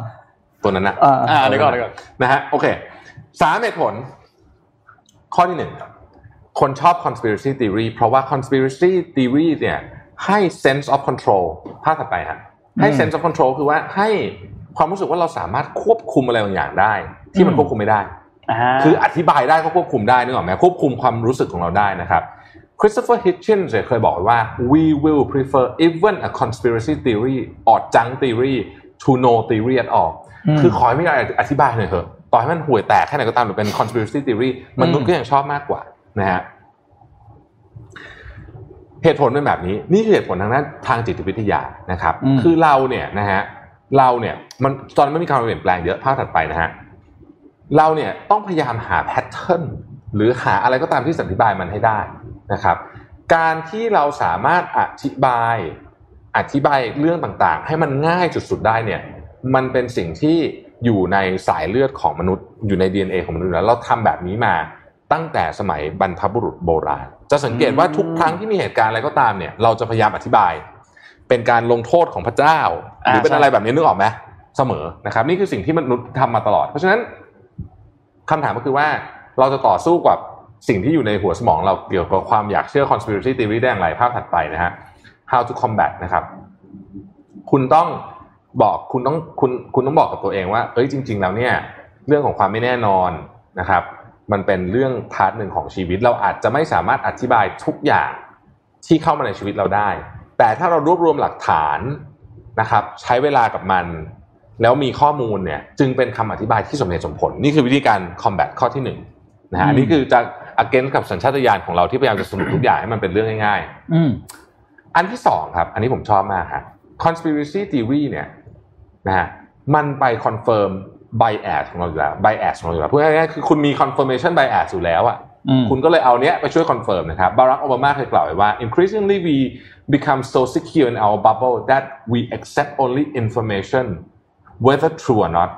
ตัวนั้นนะอ่าอ่าเดี๋ยวก่อนเดี๋ยวก่อนนะฮะโอเคสามเหตุผล ข้อที่หนึ่งคนชอบ conspiracy theory เพราะว่า conspiracy theory เนี่ยให้ sense of control ภาพถัดไปฮะให้อืม sense of control คือว่าให้ ความรู้สึกว่าเราสามารถควบคุมอะไรบางอย่างได้ ที่มันอืมควบคุมไม่ได้อ่าคืออธิบายได้ก็ควบคุมได้นึกออกไหมควบคุมความรู้สึกของเราได้นะครับ Christopher Hitchens เนี่ยเคยบอกไว้ว่า we will prefer even a conspiracy theory or junk theory to no theory at all อืมคือขอให้มีอะไรอธิบายหน่อยเถอะต่อให้มันห่วยแตกแค่ไหนก็ตามหรือเป็น conspiracy theory มนุษย์ก็ยังชอบมากกว่านะฮะเหตุผลเป็นแบบนี้ นี่คือเหตุผลทางด้านทางจิตวิทยานะครับอืมคือเราเนี่ยนะฮะ เราเนี่ยมันตอนไม่มีการเปลี่ยนแปลงเยอะภาพถัดไปนะฮะเราเนี่ยต้องพยายามหาแพทเทิร์นหรือหาอะไรก็ตามที่อธิบายมันให้ได้นะครับ การที่เราสามารถอธิบายอธิบายเรื่องต่างๆ ให้มันง่ายสุดๆได้เนี่ยมันเป็นสิ่งที่อยู่ในสายเลือดของมนุษย์ อยู่ใน DNA ของมนุษย์แล้วเราทำแบบนี้มาตั้งแต่สมัยบรรพบุรุษโบราณ จะสังเกตว่าทุกครั้งที่มีเหตุการณ์อะไรก็ตามเนี่ย เราจะพยายามอธิบาย เป็นการลงโทษของพระเจ้า หรือเป็นอะไรแบบนี้นึกออกไหมเสมอนะครับ นี่คือสิ่งที่มนุษย์ทำมาตลอด เพราะฉะนั้นคำถามก็คือว่าเราจะต่อสู้กับสิ่งที่อยู่ในหัวสมองเราเกี่ยวกับความอยากเชื่อ conspiracy theory ได้อย่างไรภาพถัดไปนะฮะ how to combat นะครับ คุณต้องบอกคุณต้องคุณคุณต้องบอกกับตัวเองว่า เอ้ยจริง ๆ แล้วเนี่ย เรื่องของความไม่แน่นอนนะครับ มันเป็นเรื่องพาร์ทหนึ่งของชีวิต เราอาจจะไม่สามารถอธิบายทุกอย่างที่เข้ามาในชีวิตเราได้ แต่ถ้าเรารวบรวมหลักฐานนะครับ ใช้เวลากับมัน แล้วมีข้อมูลเนี่ย จึงเป็นคำอธิบายที่สมเหตุสมผล นี่คือวิธีการ combat ข้อที่หนึ่งนะฮะอันนี้คือจะ against กับสัญชาตญาณของเราที่พยายามจะสรุปทุกอย่างให้มันเป็นเรื่องง่ายๆอืมอันที่สองครับ อันนี้ผมชอบมากครับ conspiracy theory เนี่ยนะฮะมันไป confirm bias ของเราอยู่แล้ว bias ของเราอยู่แล้วพูดง่ายๆคือคุณมี confirmation bias อยู่แล้วอะอืม คุณก็เลยเอาเนี้ยไปช่วย confirm นะครับบารักโอบามาเคยกล่าวไว้ว่า increasingly we become so secure in our bubble that we accept only information whether true or not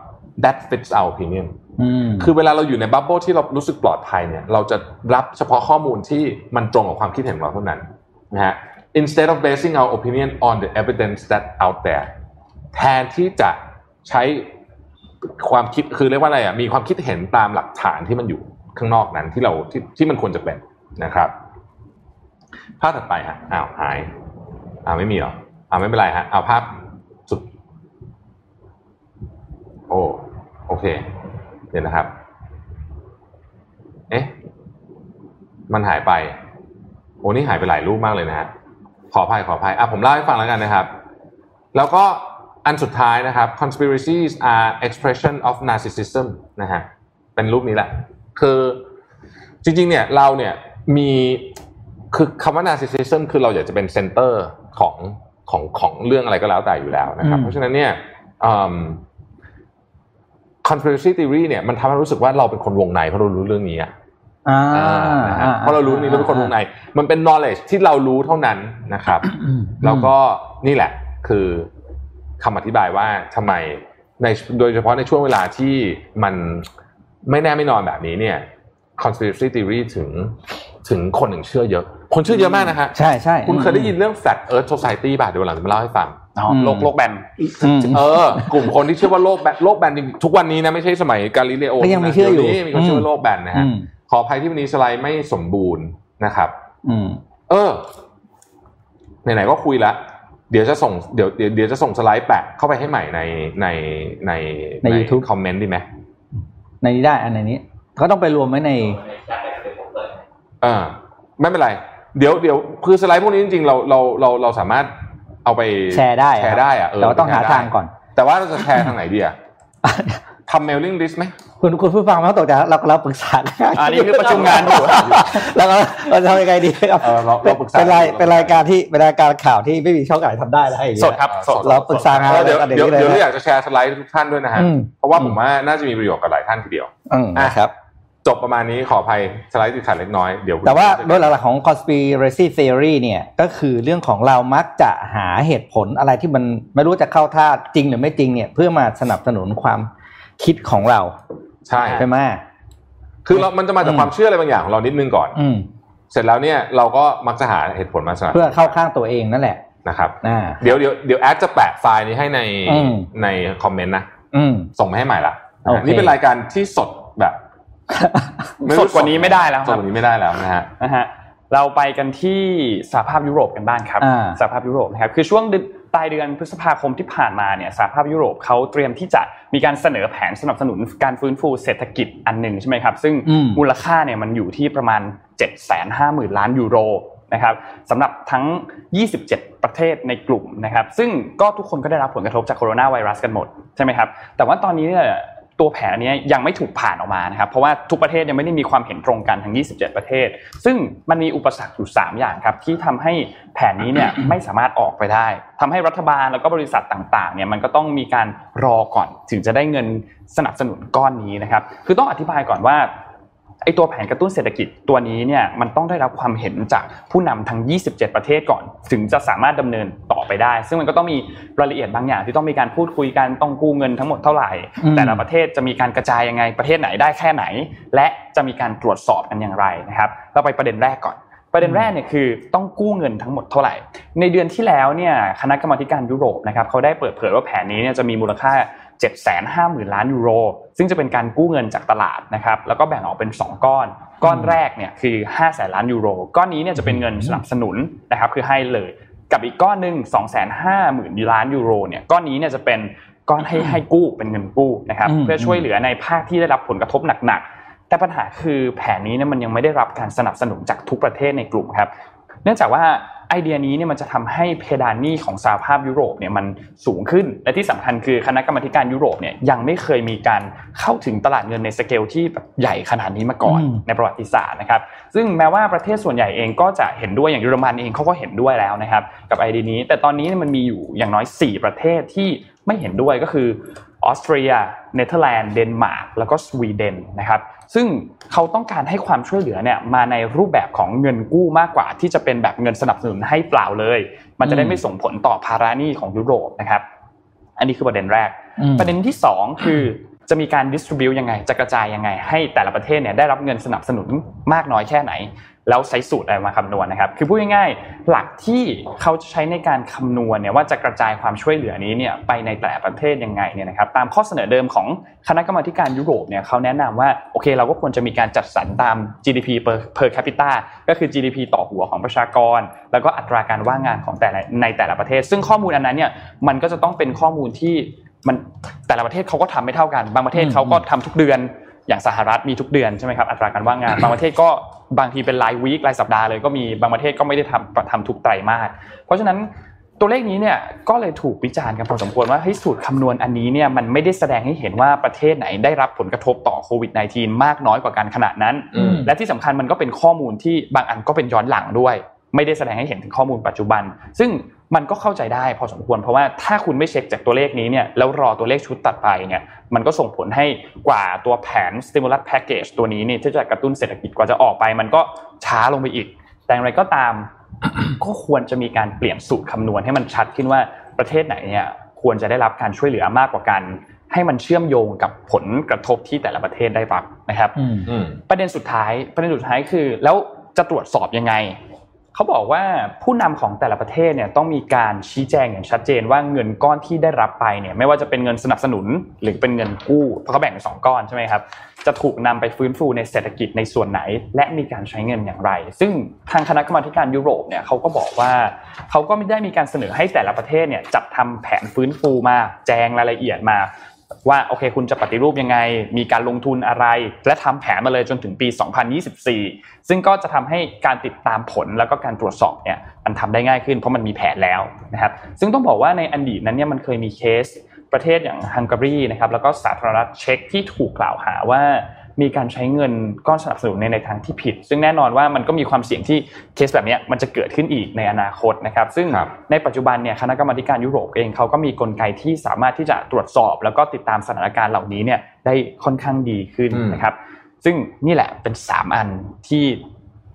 that fits our opinion อืมคือเวลาเราอยู่ในบับเบิลที่เรารู้สึกปลอดภัยเนี่ยเราจะรับเฉพาะข้อมูลที่มันตรงกับความคิดเห็นของเราเท่านั้นนะฮะ instead of basing our opinion on the evidence that out there แทนที่จะใช้ความคิดคือเรียกว่าอะไรอะมีความคิดเห็นตามหลักฐานที่มันอยู่ ข้างนอกนั้นที่เราที่ที่มันควรจะเป็นนะครับภาพถัดไปฮะอ้าวหายอ้าวไม่มีหรออ้าวไม่เป็นไรฮะเอาภาพสุด โอ้โอเค เดี๋ยวนะครับ เอ๊ะมันหายไปโอ้นี่หายไปหลายรูปมากเลยนะฮะขออภัยขออภัยอะผมเล่าให้ฟังแล้วกันนะครับ แล้วก็อันสุดท้ายนะครับ conspiracies are expression of narcissism นะฮะเป็นรูปนี้แหละ คือจริงๆเนี่ยเราเนี่ยมีคือคำว่า narcissism คือเราอยากจะเป็น center ของของของเรื่องอะไรก็แล้วแต่อยู่แล้วนะครับอืมเพราะฉะนั้นเนี่ยอืม conspiracy theory เนี่ยมันทำให้รู้สึกว่าเราเป็นคนวงในเพราะเรารู้เรื่องนี้อะอ่าอ่านะฮะเพราะเรารู้นี่เราเป็นคนวงใน มันเป็น knowledge ที่เรารู้เท่านั้นนะครับอืมแล้วก็นี่แหละคือคำอธิบายว่าทำไมในโดยเฉพาะในช่วงเวลาที่มัน ไม่แน่ไม่นอนแบบนี้เนี่ย conspiracy theory ถึงถึงคนถึงเชื่อเยอะ คนเชื่อเยอะมากนะฮะใช่ใช่คุณเคยได้ยินเรื่อง flat earth society ป่ะเดี๋ยววันหลังจะมาเล่าให้ฟังอ๋ออืมโลกโลกแบนอืมเออกลุ่มคนที่เชื่อว่าโลกแบนโลกแบนจริงๆทุกวันนี้นะไม่ใช่สมัยกาลิเลโอก็ยังมีเชื่ออยู่ดี๋วนี้มีคนเชื่อว่าโลกแบนนะฮะอืมขออภัยที่วันนี้สไลด์ไม่สมบูรณ์นะครับอืมเออไหนๆก็คุยละเดี๋ยวจะส่งเดี๋ยวเดี๋ยวเดี๋ยวจะส่งสไลด์แปะเข้าไปให้ใหม่ในในในใน YouTube คอมเมนต์ดีไหม ในนี้ได้อันในนี้ก็ต้องไปรวมไว้ในเออไม่เป็นไร เดี๋ยวเดี๋ยวคือสไลด์พวกนี้จริงๆเราเราเราเราสามารถเอาไปแชร์ได้แชร์ได้อะเออแต่ว่าต้องหาแชร์ได้ทางก่อน แต่ว่าเราจะแชร์ทางไหนดีอะทำ mailing list ไหม คุณคุณผู้ฟังไม่ต้องตกใจเราเราปรึกษากัอันนี้คือประชุมงานอยู่แล้วก็เราจะทำยังไงดีครับเออเราเราปรึกษาเป็นรายเป็นรายการที่เป็นรายการข่าวที่ไม่มีช่องไหนทำได้แล้วไอ้อย่างสเงี้ยดครับสดเราปรึกษางานเออเดี๋ยวกันเดี๋ยวนี้เดี๋ยวเลเรายอยากจะแชร์สไลด์ให้ทุกท่านด้วยนะฮะอืมเพราะว่าอืมผมว่าน่าจะมีประโยชน์กับหลายท่านทีเดียวอืมนะครับจบประมาณนี้ขออภัยสไลด์ติดขัดเล็กน้อยเดี๋ยวแต่ว่าโดยหลักๆของ conspiracy theory เนี่ยก็คือเรื่องของเรามักจะหาเหตุผลอะไรที่มันไม่รู้จะเข้าท่าจริงหรือไม่จริงเนี่ยเพื่อมาสนับสนุนความคิดของเรา ใช่ใช่ไหมคือเรามันจะมาจากอืมความเชื่ออะไรบางอย่างของเรานิดนึงก่อน อืมเสร็จแล้วเนี่ยเราก็มักจะหาเหตุผลมาสนับสเพื่อนุนเข้าข้างตัวเองนั่นแหละนะครับอ่าเดี๋ยวเดี๋ยวเดี๋ยวแอดจะแปะไฟล์นี้ให้ในอืมในคอมเมนต์นะอืมส่งมาให้ใหม่ละโอเคนี่เป็นรายการที่สดแบบสดกว่านี้ไม่ได้แล้วสคดรับกว่านี้ไม่ได้แล้วนะฮะนะฮะเราไปกันที่สหภาพยุโรปกันบ้างครับอ่าสหภาพยุโรปนะครับคือช่วงเดือนป ลายเดือนพฤษภาคมที่ผ่านมาเนี่ยสหภาพยุโรปเขาเตรียมที่จะมีการเสนอแผนสนับสนุนการฟื้นฟูเศรษฐกิจอันหนึ่งใช่ไหมครับ ซึ่งอืมมูลค่าเนี่ยมันอยู่ที่ประมาณ 750,000 ล้านยูโรนะครับสำหรับทั้ง 27 ประเทศในกลุ่มนะครับ ซึ่งก็ทุกคนก็ได้รับผลกระทบจากโคโรนาไวรัสกันหมดใช่ไหมครับ แต่ว่าตอนนี้เนี่ย ตัวแผนเนี้ยยังไม่ถูกผ่านออกมานะครับเพราะว่าทุกประเทศยังไม่ได้มีความเห็นตรงกันทั้ง 27 ประเทศ ซึ่งมันมีอุปสรรคอยู่3อย่างครับที่ทำให้แผนนี้เนี่ยไม่สามารถออกไปได้ทำให้รัฐบาลแล้วก็บริษัทต่างๆเนี่ยมันก็ต้องมีการรอก่อนถึงจะได้เงินสนับสนุนก้อนนี้นะครับคือต้องอธิบายก่อนว่า ไอตัวแผนกระตุ้นเศรษฐกิจตัวนี้เนี่ยมันต้องได้รับความเห็นจากผู้นำทั้ง 27 ประเทศก่อน ถึงจะสามารถดำเนินต่อไปได้ ซึ่งมันก็ต้องมีรายละเอียดบางอย่างที่ต้องมีการพูดคุยกันต้องกู้เงินทั้งหมดเท่าไหร่อืมแต่ละประเทศจะมีการกระจายยังไงประเทศไหนได้แค่ไหน และจะมีการตรวจสอบกันอย่างไรนะครับเราไปประเด็นแรกก่อน ประเด็นแรกเนี่ยคือต้องกู้เงินทั้งหมดเท่าไหร่ ในเดือนที่แล้วเนี่ยคณะกรรมาธิการยุโรปนะครับเขาได้เปิดเผยว่าแผนนี้เนี่ยจะมีมูลค่า 750,000 ล้านยูโร ซึ่งจะเป็นการกู้เงินจากตลาดนะครับแล้วก็แบ่งออกเป็น 2 ก้อน ก้อนแรกเนี่ยคือ5แสนล้านยูโร ก้อนนี้เนี่ยจะเป็นเงินสนับสนุนนะครับคือให้เลย กับอีกก้อนหนึ่ง250,000 ล้านยูโรเนี่ยก้อนนี้เนี่ยจะเป็นก้อนให้ให้กู้เป็นเงินกู้นะครับอืมเพื่อช่วยเหลือในภาคที่ได้รับผลกระทบหนักๆแต่ปัญหาคือแผนนี้เนี่ยมันยังไม่ได้รับการสนับสนุนจากทุกประเทศในกลุ่มครับ เนื่องจากว่า ไอเดียนี้เนี่ยมันจะทำให้เพดานหนี้ของสหภาพยุโรปเนี่ยมันสูงขึ้น และที่สำคัญคือคณะกรรมาธิการยุโรปเนี่ยยังไม่เคยมีการเข้าถึงตลาดเงินในสเกลที่แบบใหญ่ขนาดนี้มาก่อนอืมในประวัติศาสตร์นะครับ ซึ่งแม้ว่าประเทศส่วนใหญ่เองก็จะเห็นด้วยอย่างเยอรมันเองเขาก็เห็นด้วยแล้วนะครับกับไอเดียนี้ แต่ตอนนี้เนี่ยมันมีอยู่อย่างน้อย 4 ประเทศที่ไม่เห็นด้วยก็คือออสเตรีย เนเธอร์แลนด์ เดนมาร์ก แล้วก็สวีเดนนะครับ ซึ่งเขาต้องการให้ความช่วยเหลือเนี่ยมาในรูปแบบของเงินกู้มากกว่า ที่จะเป็นแบบเงินสนับสนุนให้เปล่าเลย มันจะได้ไม่ส่งผลต่อภาระหนี้ของยุโรปนะครับ อันนี้คือประเด็นแรกอืมประเด็นที่ 2 คือจะมีการ distribute ยังไง จะกระจายยังไง ให้แต่ละประเทศเนี่ยได้รับเงินสนับสนุนมากน้อยแค่ไหน แล้วใช้สูตรอะไรมาคำนวณนะครับ คือพูดง่ายๆหลักที่เขาจะใช้ในการคำนวณเนี่ยว่าจะกระจายความช่วยเหลือนี้เนี่ยไปในแต่ละประเทศยังไงเนี่ยนะครับตามข้อเสนอเดิมของคณะกรรมาการยุโรปเนี่ยเขาแนะนำว่าโอเคเราก็ควรจะมีการจัดสรรตาม GDP per per capita ก็คือ GDP ต่อหัวของประชากร แล้วก็อัตราการว่างงานของแต่ละในแต่ละประเทศ ซึ่งข้อมูลอันนั้นเนี่ยมันก็จะต้องเป็นข้อมูลที่มันแต่ละประเทศเขาก็ทำไม่เท่ากัน บางประเทศเขาก็ทำทุกเดือน อย่างสหรัฐมีทุกเดือนใช่ไหมครับอัตราการว่างงาน บางประเทศก็บางทีเป็นรายวีครายสัปดาห์เลยก็มีบางประเทศก็ไม่ได้ทำทำทุกไตรมาสเพราะฉะนั้นตัวเลขนี้เนี่ยก็เลยถูกวิจารณ์กันพอสมควรว่าเฮ้ยสูตรคำนวณอันนี้เนี่ยมันไม่ได้แสดงให้เห็นว่าประเทศไหนได้รับผลกระทบต่อโควิด -19 มากน้อยกว่ากันขนาดนั้นอืมและที่สำคัญมันก็เป็นข้อมูลที่บางอันก็เป็นย้อนหลังด้วย ไม่ได้แสดงให้เห็นถึงข้อมูลปัจจุบัน ซึ่ง มันก็เข้าใจได้พอสมควรเพราะว่าถ้าคุณไม่เช็คจากตัวเลขนี้เนี่ยแล้วรอตัวเลขชุดตัดไปเนี่ยมันก็ส่งผลให้กว่าตัวแผน stimulus package ตัวนี้เนี่ยที่จะกระตุ้นเศรษฐกิจกว่าจะออกไป มันก็ช้าลงไปอีก แต่อย่างไรก็ตามก็ควรจะมีการเปลี่ยนสูตรคำนวณให้มันชัดขึ้นว่าประเทศไหนเนี่ยควรจะได้รับการช่วยเหลือมากกว่ากัน ให้มันเชื่อมโยงกับผลกระทบที่แต่ละประเทศได้รับนะครับอืมอืมประเด็นสุดท้ายประเด็นสุดท้ายคือ แล้วจะตรวจสอบยังไง เขาบอกว่าผู้นำของแต่ละประเทศเนี่ยต้องมีการชี้แจงอย่างชัดเจนว่าเงินก้อนที่ได้รับไปเนี่ยไม่ว่าจะเป็นเงินสนับสนุนหรือเป็นเงินกู้เพราะเขาแบ่งเป็นสองก้อนใช่ไหมครับจะถูกนำไปฟื้นฟูในเศรษฐกิจในส่วนไหน และมีการใช้เงินอย่างไร ซึ่งทางคณะกรรมาธิการยุโรปเนี่ยเขาก็บอกว่าเขาก็ไม่ได้มีการเสนอให้แต่ละประเทศเนี่ยจัดทำแผนฟื้นฟูมาแจงรายละเอียดมา ว่าโอเค คุณจะปฏิรูปยังไง มีการลงทุนอะไร และทำแผนมาเลยจนถึงปี 2024 ซึ่งก็จะทำให้การติดตามผลแล้วก็การตรวจสอบเนี่ยมันทำได้ง่ายขึ้นเพราะมันมีแผนแล้วนะครับ ซึ่งต้องบอกว่าในอดีตนั้นเนี่ยมันเคยมีเคสประเทศอย่างฮังการีนะครับแล้วก็สาธารณรัฐเช็กที่ถูกกล่าวหาว่า มีการใช้เงินก้อนสนับสนุนในในทางที่ผิด ซึ่งแน่นอนว่ามันก็มีความเสี่ยงที่เคสแบบเนี้ยมันจะเกิดขึ้นอีกในอนาคตนะครับ ซึ่งครับในปัจจุบันเนี่ยคณะกรรมาธิการยุโรปเองเขาก็มีกลไกที่สามารถที่จะตรวจสอบ แล้วก็ติดตามสถานการณ์เหล่านี้เนี่ยได้ค่อนข้างดีขึ้นอืมนะครับ ซึ่งนี่แหละเป็น 3 อันที่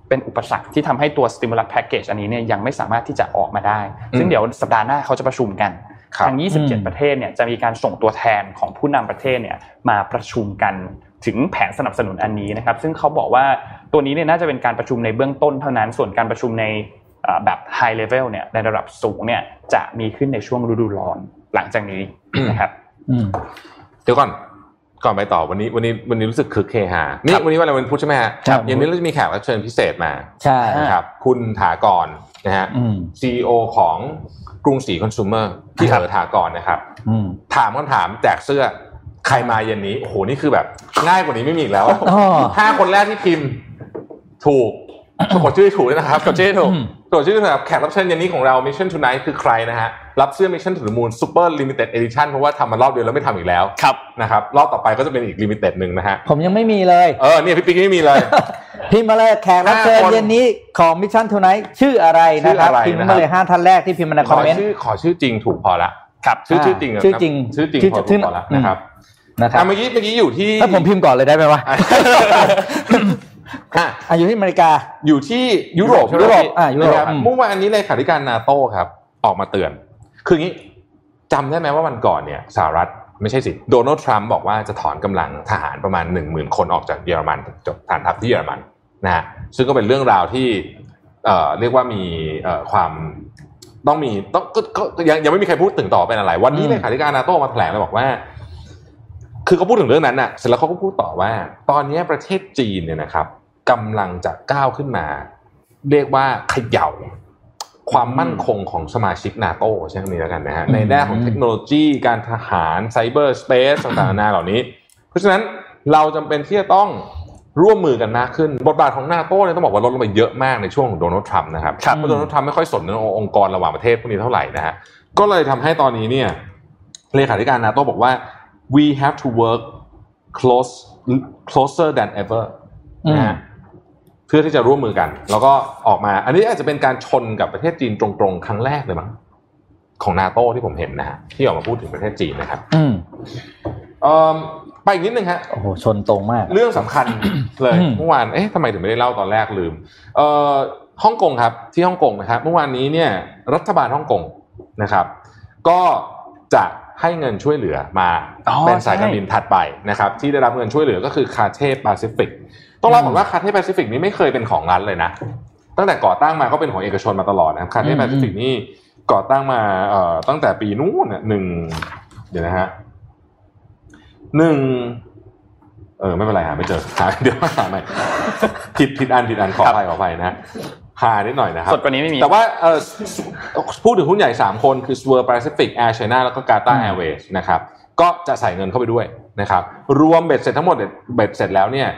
เป็นอุปสรรคที่ทำให้ตัว stimulus package อันนี้เนี่ยยังไม่สามารถที่จะออกมาได้ ซึ่งเดี๋ยวสัปดาห์หน้าเขาจะประชุมกันครับทางอืม27 ประเทศเนี่ยจะมีการส่งตัวแทนของผู้นำประเทศเนี่ยมาประชุมกัน ถึงแผนสนับสนุนอันนี้นะครับ ซึ่งเขาบอกว่าตัวนี้เนี่ยน่าจะเป็นการประชุมในเบื้องต้นเท่านั้น ส่วนการประชุมในเอ่อแบบ high level เนี่ยในระดับสูงเนี่ยจะมีขึ้นในช่วงฤดูร้อนหลังจากนี้นะครับอืมเดี๋ยวก่อนก่อนไปต่อวันนี้วันนี้วันนี้รู้สึกคึกเฮฮานี่ครับวันนี้วันอะไรวันพุธใช่ไหมฮะครับเย็นนี้เราจะมีแขกรับเชิญพิเศษมาใช่นะครับ คุณถากรนะฮะอืม CEO ของกรุงศรีคอน sumer ที่ครับเอ๋อถากรนะครับอืมถามคำถามแจกเสื้อ ใครมาเย็นนี้โอ้โหนี่คือแบบ ง่ายกว่านี้ไม่มีอีกแล้วอะอ๋อห้าคนแรกที่พิมพ์ถูกกดชื่อถูกด้วยนะครับกดชื่อถูกอืมกดชื่อถูกครับแขกรับเชิญเย็นนี้ของเรา Mission Tonight คือใครนะฮะรับเสื้อ Mission to the Moon Super Limited Edition เพราะว่าทำมารอบเดียวแล้วไม่ทำอีกแล้วครับนะครับรอบต่อไปก็จะเป็นอีก Limited หนึ่งนะฮะผมยังไม่มีเลยเออเนี่ยพี่ปิ๊กไม่มีเลย พิมพ์มาเลยแขกรับเชิญห้าคนเย็นนี้ของ Mission Tonight ชื่ออะไรนะครับชื่ออะไรพิมพ์นะครัมาบเลยห้าท่านแรกที่พิมพ์มาในขคอมอเมนต์ชื่อขอชื่อจริงถูกพอละครับชื่ออ่าชื่อจริงอะชื่อจริงชื่อจริงชื่อพอชื่อพอละนะครับ นะครับอะเมื่อกี้เมื่อกี้อยู่ที่ถ้าผมพิมพ์ก่อนเลยได้ไหมวะอะอะอยู่ที่อเมริกาอยู่ที่ยุโรปยุโรปอะยุโรปนะครับอืมเมื่อวานนี้เลขาธิการนาโต้ครับ ออกมาเตือน คืออย่างนี้จำได้ไหมว่าวันก่อนเนี่ยสหรัฐไม่ใช่สิโดนัลด์ทรัมป์บอกว่าจะถอนกำลังทหารประมาณหนึ่งหมื่นคนออกจากเยอรมันจบฐานทัพที่เยอรมันนะฮะซึ่งก็เป็นเรื่องราวที่เอ่อเรียกว่ามีเอ่อความต้องมีต้องก็ก็ก็ยังยังไม่มีใครพูดถึงต่อเป็นอะไร วันนี้อืมเลขาธิการนาโต้มาแถลงเลยบอกว่า คือเขาพูดถึงเรื่องนั้นน่ะ เสร็จแล้วเขาก็พูดต่อว่า ตอนนี้ประเทศจีนเนี่ยนะครับกำลังจะก้าวขึ้นมา เรียกว่าเขย่าความมั่นคงของสมาชิกนาโตใช่ไหมนี้แล้วกันนะฮะอืมในด้านของเทคโนโลยีการทหารไซเบอร์สเปซต่างๆนานาเหล่านี้ เพราะฉะนั้นเราจำเป็นที่จะต้องร่วมมือกันมากขึ้น บทบาทของนาโต้เนี่ยต้องบอกว่าลดลงไปเยอะมากในช่วงของโดนัลด์ทรัมป์นะครับครับเพราะโดนัลด์ทรัมป์ไม่ค่อยสนเรื่ององค์กรระหว่างประเทศพวกนี้เท่าไหร่นะฮะก็เลยทำให้ตอนนี้เนี่ยเลขาธิการนาโต้บอกว่า we have to work close closer than ever นะฮะเพื่อที่จะร่วมมือกัน แล้วก็ออกมา อันนี้อาจจะเป็นการชนกับประเทศจีนตรงๆ ครั้งแรกเลยมั้งของนาโต้ที่ผมเห็นนะฮะที่ออกมาพูดถึงประเทศจีนนะครับ อืมเอิ่มไปอีกนิดนึงฮะโอ้โหชนตรงมาก เรื่องสำคัญเลยอืมเมื่อวานเอ๊ะทำไมถึงไม่ได้เล่าตอนแรกลืม เอ่อฮ่องกงครับ ที่ฮ่องกงนะครับ เมื่อวานนี้เนี่ย รัฐบาลฮ่องกงนะครับ ก็จะ ให้เงินช่วยเหลือมาอ๋อเป็นสายการใช่บินถัดไปนะครับที่ได้รับเงินช่วยเหลือก็คือคาเท p แปซิฟิกต้องเล่าก่อนว่า Cathay Pacific นี่ไม่เคยเป็นของรัฐเลยนะ ตั้งแต่ก่อตั้งมาก็เป็นของเอกชนมาตลอดนะครับ Cathay Pacific นี่ก่อตั้งมาเอ่อตั้งแต่ปีนู้นหนึ่งเดี๋ยวนะฮะหนึ่งเออไม่เป็นไรหาไม่เจอหาเดี๋ยวหาใหม่ผิดผิดอันผิดอันขออภัยขออภัยนะ ฮะหานิดหน่อยนะครับสดกว่านี้ไม่มี แต่ว่าเออพูดถึงหุ้นใหญ่ 3 คนคือ Swire Pacific Air China แล้วก็ Qatar Airways นะครับก็จะใส่เงินเข้าไปด้วยนะครับรวมเบ็ดเสร็จทั้งหมดเบ็ดเสร็จแล้วเนี่ย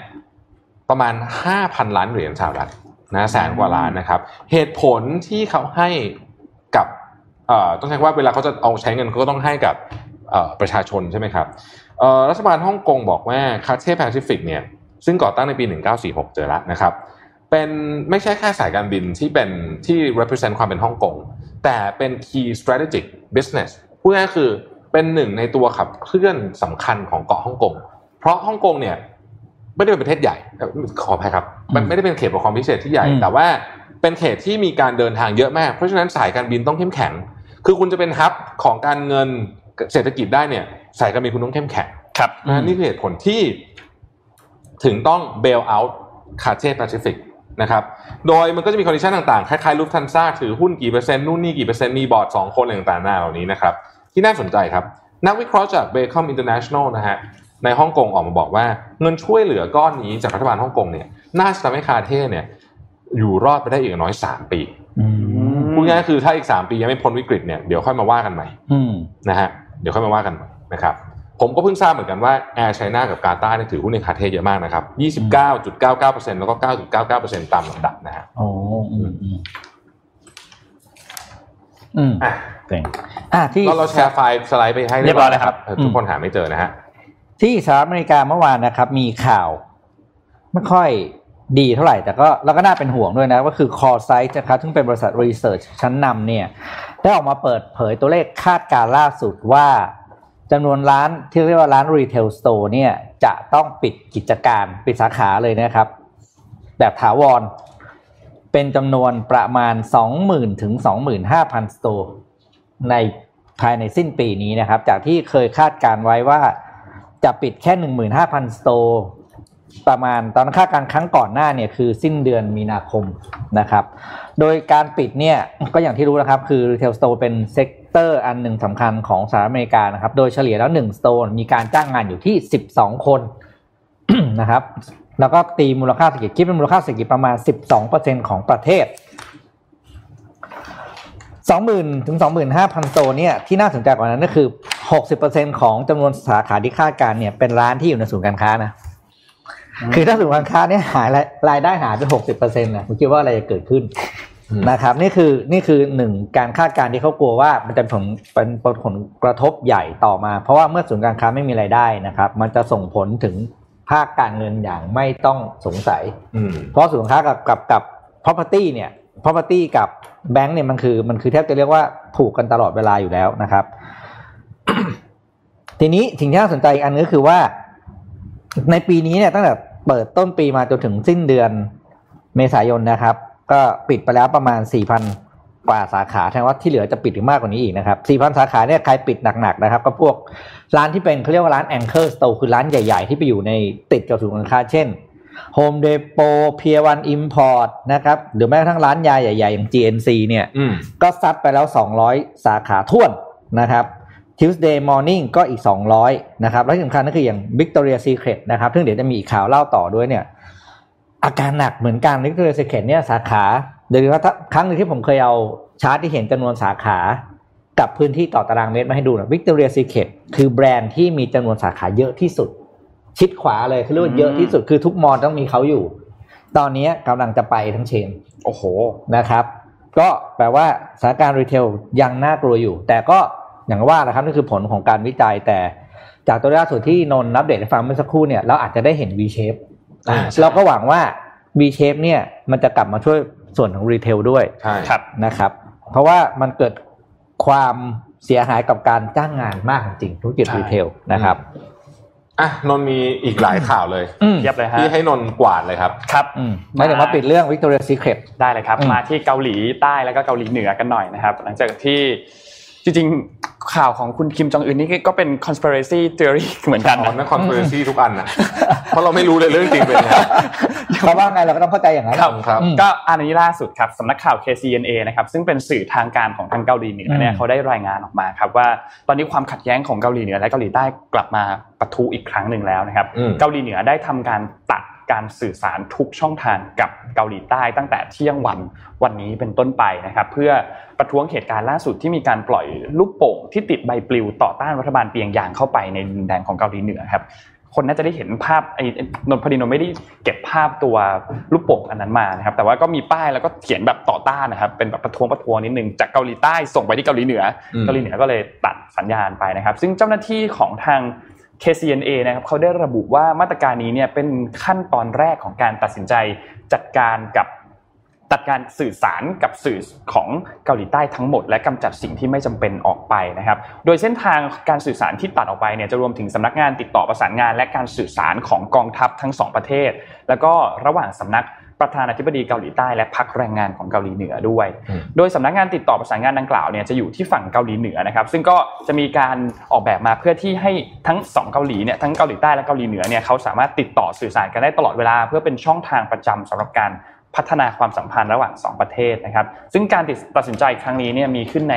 ประมาณ 5,000 ล้านเหรียญสหรัฐนะแสนกว่าล้านนะครับ เหตุผลที่เขาให้กับเอ่อต้องใช้ว่าเวลาเขาจะเอาใช้เงินเขาก็ต้องให้กับเอ่อประชาชนใช่ไหมครับเอ่อรัฐบาลฮ่องกงบอกว่า Cathay Pacific เนี่ยซึ่งก่อตั้งในปี 1946 เจอแล้วนะครับ เป็นไม่ใช่แค่สายการบินที่เป็นที่ represent ความเป็นฮ่องกงแต่เป็น key strategic business พูดง่ายๆคือเป็นหนึ่งในตัวขับเคลื่อนสำคัญของเกาะฮ่องกงเพราะฮ่องกงเนี่ยไม่ได้เป็นประเทศใหญ่เอ่อขออภัยครับ มันไม่ได้เป็นเขตปกครองพิเศษที่ใหญ่อืมแต่ว่าเป็นเขตที่มีการเดินทางเยอะมาก เพราะฉะนั้นสายการบินต้องเข้มแข็ง คือคุณจะเป็นฮับของการเงินเศรษฐกิจได้เนี่ยสายการบินคุณต้องเข้มแข็งครับนะนี่คือเหตุผลที่ ถึงต้อง bail out คาเ e แปซิฟิก นะครับ โดยมันก็จะมี condition ต่างๆ คล้ายๆ Lufthansa ถือหุ้นกี่เปอร์เซ็นต์นู่นนี่กี่เปอร์เซ็นต์มีบอร์ดสองคนอะไรต่างๆหน้าเหล่านี้นะครับ ที่น่าสนใจครับ นักวิเคราะห์จาก b a c o m International นะฮะในฮ่องกงออกมาบอกว่าเงินช่วยเหลือก้อนนี้จากรัฐบาลฮ่องกงเนี่ยน่าจะทำให้ Cathay เนี่ยอยู่รอดไปได้อีกอย่างน้อย3ปีอืมพูดง่ายๆคือถ้าอีก3ปียังไม่พ้นวิกฤตเนี่ยเดี๋ยวค่อยมาว่ากันใหม่อืมนะฮะเดี๋ยวค่อยมาว่ากันใหม่นะครับ ผมก็เพิ่งทราบเหมือนกันว่า Air China กับ Qatar เนี่ยถือหุ้นใน Cathay เยอะมากนะครับ29.99%แล้วก็ 9.99%ตามลำดับนะฮะโอ้อืมอืมอืมอะเจ๋งอะที่เราเราแชร์ไฟล์สไลด์ไปให้เรียบร้อยแล้วครับเออทุกคนหาไม่เจอนะฮะที่สหรัฐอเมริกาเมื่อวานนะครับ มีข่าวไม่ค่อยดีเท่าไหร่แต่ก็แล้วก็น่าเป็นห่วงด้วยนะก็คือ Coresight นะครับซึ่งเป็นบริษัท research ชั้นนำเนี่ย ได้ออกมาเปิดเผยตัวเลขคาดการณ์ล่าสุดว่า จำนวนร้านที่เรียกว่าร้าน retail store เนี่ยจะต้องปิดกิจการปิดสาขาเลยนะครับ แบบถาวร เป็นจำนวนประมาณ 20,000ถึง25,000 store ในภายในสิ้นปีนี้นะครับ จากที่เคยคาดการณ์ไว้ว่าจะปิดแค่ 15,000 store ประมาณตอนคาดการณ์ครั้งก่อนหน้าเนี่ยคือสิ้นเดือนมีนาคมนะครับ โดยการปิดเนี่ยก็อย่างที่รู้นะครับคือ Retail Store เป็น sector อันหนึ่งสำคัญของสหรัฐอเมริกานะครับ โดยเฉลี่ยแล้ว1 Store มีการจ้างงานอยู่ที่12คนนะครับ แล้วก็ตีมูลค่าเศรษฐกิจคิดเป็นมูลค่าเศรษฐกิจประมาณ12%ของประเทศ20,000ถึง25,000โตเนี่ยที่น่าสนใจกว่านั้นก็คือ60%ของจำนวนสาขาที่คาดการเนี่ยเป็นร้านที่อยู่ในศูนย์การค้านะคือถ้าศูนย์การค้าเนี่ยหายรายได้หายไป60%นะคุณคิดว่าอะไรจะเกิดขึ้น นะครับ นี่คือนี่คือหนึ่งการคาดการณ์ที่เขากลัวว่ามันจะผลเป็นผลกระทบใหญ่ต่อมา เพราะว่าเมื่อศูนย์การค้าไม่มีรายได้นะครับ มันจะส่งผลถึงภาคการเงินอย่างไม่ต้องสงสัยอืมเพราะศูนย์การค้ากับกับกับ property เนี่ย property กับแบงก์เนี่ยมันคือมันคือแทบจะเรียกว่าผูกกันตลอดเวลาอยู่แล้วนะครับ ทีนี้สิ่งที่น่าสนใจอีกอันนึงก็คือว่า ในปีนี้เนี่ยตั้งแต่เปิดต้นปีมาจนถึงสิ้นเดือนเมษายนนะครับ ก็ปิดไปแล้วประมาณ 4,000กว่าสาขาแทนว่าที่เหลือจะปิดถึงมากกว่านี้อีกนะครับ 4,000 สาขาเนี่ยใครปิดหนักๆนะครับ ก็พวกร้านที่เป็นเขาเรียกว่าร้าน anchor store คือร้านใหญ่ๆ ที่ไปอยู่ในติดกับศูนย์การค้าเช่น Home Depot Pier One Import นะครับหรือแม้กระทั่งร้านยาใหญ่ๆ อย่าง GNC เนี่ยอืมก็ซัดไปแล้ว 200 สาขาท่วนนะครับ Tuesday Morning ก็อีก 200 นะครับ และที่สำคัญก็คืออย่าง Victoria Secret นะครับ ซึ่งเดี๋ยวจะมีอีกข่าวเล่าต่อด้วยเนี่ย อาการหนักเหมือนกัน Victoria Secret เนี่ยสาขาเดี๋ยวว่าถ้าครั้งหนึงที่ผมเคยเอาชาร์ตที่เห็นจำนวนสาขา กับพื้นที่ต่อตารางเมตรมาให้ดูนะ Victoria Secret คือแบรนด์ที่มีจำนวนสาขาเยอะที่สุด ชิดขวาเลยคือเรียกว่าเยอะที่สุดคือทุกมอลต้องมีเขาอยู่ ตอนนี้กำลังจะไปทั้งเชนโอ้โหนะครับ ก็แปลว่าสถานการณ์รีเทลยังน่ากลัวอยู่ แต่ก็อย่างว่านะครับนี่คือผลของการวิจัยแต่จากตัวล่าสุดที่นนท์อัปเดตให้ฟังเมื่อสักครู่เนี่ยเราอาจจะได้เห็น V shape อ่าใช่ เราก็หวังว่า V shape เนี่ยมันจะกลับมาช่วยส่วนของ retail ด้วยใช่ครับนะครับ เพราะว่ามันเกิดความเสียหายกับการจ้างงานมากจริงๆธุรกิจ retail นะครับอะนนท์มีอีกหลายข่าวเลยอืมเทียบเลยฮะที่ให้นนท์กวาดเลยครับ ครับอืมไม่ถึงมาปิดเรื่อง Victoria's Secret ได้เลยครับอืมมาที่เกาหลีใต้แล้วก็เกาหลีเหนือกันหน่อยนะครับ หลังจากที่ จริงข่าวของคุณคิมจองอึนนี่ก็เป็น conspiracy theory เหมือนกันอ๋อนะนั่น conspiracy ทุกอันนะเพราะเราไม่รู้เลยเรื่องจริงเป็นยังไงเขาว่าไงเราก็ต้องเข้าใจอย่างนั้นครับครับอืมก็อันนี้ล่าสุดครับสำนักข่าว KCNA นะครับซึ่งเป็นสื่อทางการของทางเกาหลีเหนือเนี่ยอืมเขาได้รายงานออกมาครับว่าตอนนี้ความขัดแย้งของเกาหลีเหนือและเกาหลีใต้กลับมาปะทุอีกครั้งหนึ่งแล้วนะครับอืมเกาหลีเหนือได้ทำการตัด การสื่อสารทุกช่องทางกับเกาหลีใต้ตั้งแต่เที่ยงวันวันนี้เป็นต้นไปนะครับเพื่อประท้วงเหตุการณ์ล่าสุดที่มีการปล่อยลูกโป่งที่ติดใบปลิวต่อต้านรัฐบาลเปียงยางเข้าไปในดินแดนของเกาหลีเหนือครับคนน่าจะได้เห็นภาพไอ้นนพดีนน์ไม่ได้เก็บภาพตัวลูกโป่งอันนั้นมานะครับ แต่ว่าก็มีป้ายแล้วก็เขียนแบบต่อต้านนะครับ เป็นแบบประท้วงประท้วงนิดนึงจากเกาหลีใต้ส่งไปที่เกาหลีเหนือ เกาหลีเหนือก็เลยตัดสัญญาณไปนะครับ ซึ่งเจ้าหน้าที่ของทาง KCNA นะครับเขาได้ระบุว่ามาตรการนี้เนี่ยเป็นขั้นตอนแรกของการตัดสินใจจัดการกับตัดการสื่อสารกับสื่อของเกาหลีใต้ทั้งหมด และกำจัดสิ่งที่ไม่จำเป็นออกไปนะครับ โดยเส้นทางการสื่อสารที่ตัดออกไปเนี่ยจะรวมถึงสำนักงานติดต่อประสานงาน และการสื่อสารของกองทัพทั้งสองประเทศ แล้วก็ระหว่างสำนัก ประธานาธิบดีเกาหลีใต้และพรรคแรงงานของเกาหลีเหนือด้วยอืมโดยสำนักงานติดต่อประสานงานดังกล่าวเนี่ยจะอยู่ที่ฝั่งเกาหลีเหนือนะครับซึ่งก็จะมีการออกแบบมาเพื่อที่ให้ทั้งสองเกาหลีเนี่ยทั้งเกาหลีใต้และเกาหลีเหนือเนี่ยเขาสามารถติดต่อสื่อสารกันได้ตลอดเวลา เพื่อเป็นช่องทางประจำสำหรับการ พัฒนาความสัมพันธ์ระหว่างสองประเทศนะครับ ซึ่งการตัดสินใจครั้งนี้เนี่ยมีขึ้นใน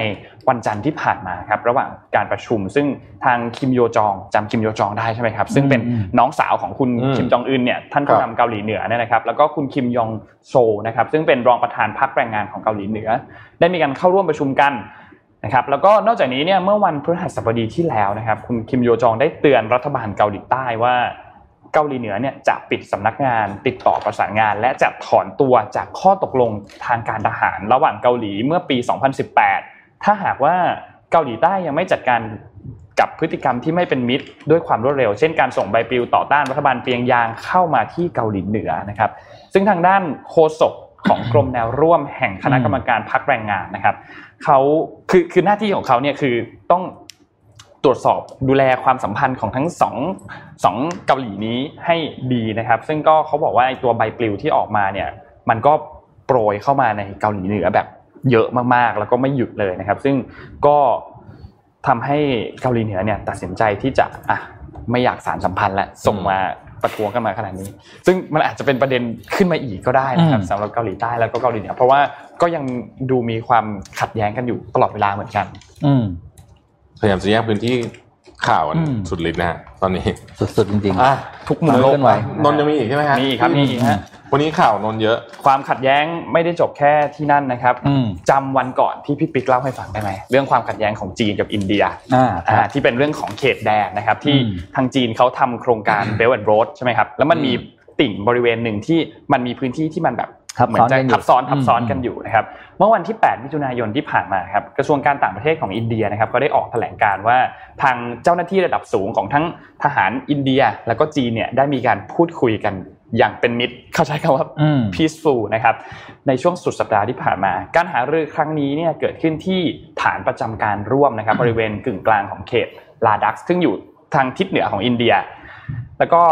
วันจันทร์ที่ผ่านมาครับระหว่างการประชุม ซึ่งทางคิมโยจองจำคิมโยจองได้ใช่ไหมครับซึ่งเป็นอืมน้องสาวของคุณอืมคิมจองอึนเนี่ยท่านผู้นำเกาหลีเหนือเนี่ยนะครับแล้วก็คุณคิมยองโซนะครับซึ่งเป็นรองประธานพรรคแรงงานของเกาหลีเหนือ ได้มีการเข้าร่วมประชุมกันนะครับแล้วก็นอกจากนี้เนี่ยเมื่อวันพฤหัสบดีที่แล้วนะครับคุณคิมโยจองได้เตือนรัฐบาลเกาหลีใต้ว่า เกาหลีเหนือเนี่ยจะปิดสำนักงานติดต่อประสานงาน และจะถอนตัวจากข้อตกลงทางการทหาร ระหว่างเกาหลีเมื่อปี 2018 ถ้าหากว่าเกาหลีใต้ยังไม่จัดการกับพฤติกรรมที่ไม่เป็นมิตรด้วยความรวดเร็ว เช่นการส่งใบปลิวต่อต้านรัฐบาลเปียงยางเข้ามาที่เกาหลีเหนือนะครับ ซึ่งทางด้านโฆษกของกรมแนวร่วมแห่งคณะกรรมการพักแรงงานนะครับเขาคือคือหน้าที่ของเขาเนี่ยคือต้อง รวจสอบดูแลความสัมพันธ์ของทั้งสองสองเกาหลีนี้ให้ดีนะครับ ซึ่งก็เขาบอกว่าไอ้ตัวใบปลิวที่ออกมาเนี่ยมันก็โปรยเข้ามาในเกาหลีเหนือแบบเยอะมากๆ แล้วก็ไม่หยุดเลยนะครับ ซึ่งก็ทำให้เกาหลีเหนือเนี่ยตัดสินใจที่จะอะไม่อยากสารสัมพันธ์และส่งมาประท้วงกันมาขนาดนี้ ซึ่งมันอาจจะเป็นประเด็นขึ้นมาอีกก็ได้นะครับอืมสำหรับเกาหลีใต้แล้วก็เกาหลีเหนือเพราะว่าก็ยังดูมีความขัดแย้งกันอยู่ตลอดเวลาเหมือนกัน อืม พยายามจะแย่งพื้นที่ข่าวกันอืมสุดฤทธิ์นะฮะตอนนี้สุดๆจริงอะทุกมุมโลเคกลื่อนไหวนนท์ยังมีอีกใช่ไหมฮะมีอีกครับมีอีกฮะวันนี้ข่าวนนท์เยอะ ความขัดแย้งไม่ได้จบแค่ที่นั่นนะครับอืมจำวันก่อนที่พี่ปิ๊กเล่าให้ฟังได้ไหมเรื่องความขัดแย้งของจีนกับอินเดียๆอ่าคอ่ารับที่เป็นเรื่องของเขตแดนนะครับ ที่อืมทางจีนเขาทำโครงการ Belt and Road ใช่ไหมครับแล้วมันมีติ่งบริเวณหนึ่งที่มันมีพื้นที่ที่มันแบบทับเหมือนจะซ้อนกันอยู่ทับซ้อนทับซ้อนอืมกันอยู่นะครับ เมื่อวันที่ 8 มิถุนายนที่ผ่านมาครับกระทรวงการต่างประเทศของอินเดียนะครับก็ได้ออกแถลงการณ์ว่าทางเจ้าหน้าที่ระดับสูงของทั้งทหารอินเดีย แล้วก็จีนเนี่ยได้มีการพูดคุยกันอย่างเป็นมิตรเข้าใจคำว่าอืม peaceful นะครับในช่วงสุดสัปดาห์ที่ผ่านมา การหารือครั้งนี้เนี่ยเกิดขึ้นที่ฐานประจำการร่วมนะครับบริเวณกึ่งกลางของเขตลาดักซึ่งอยู่ทางทิศเหนือของอินเดีย แล้วก็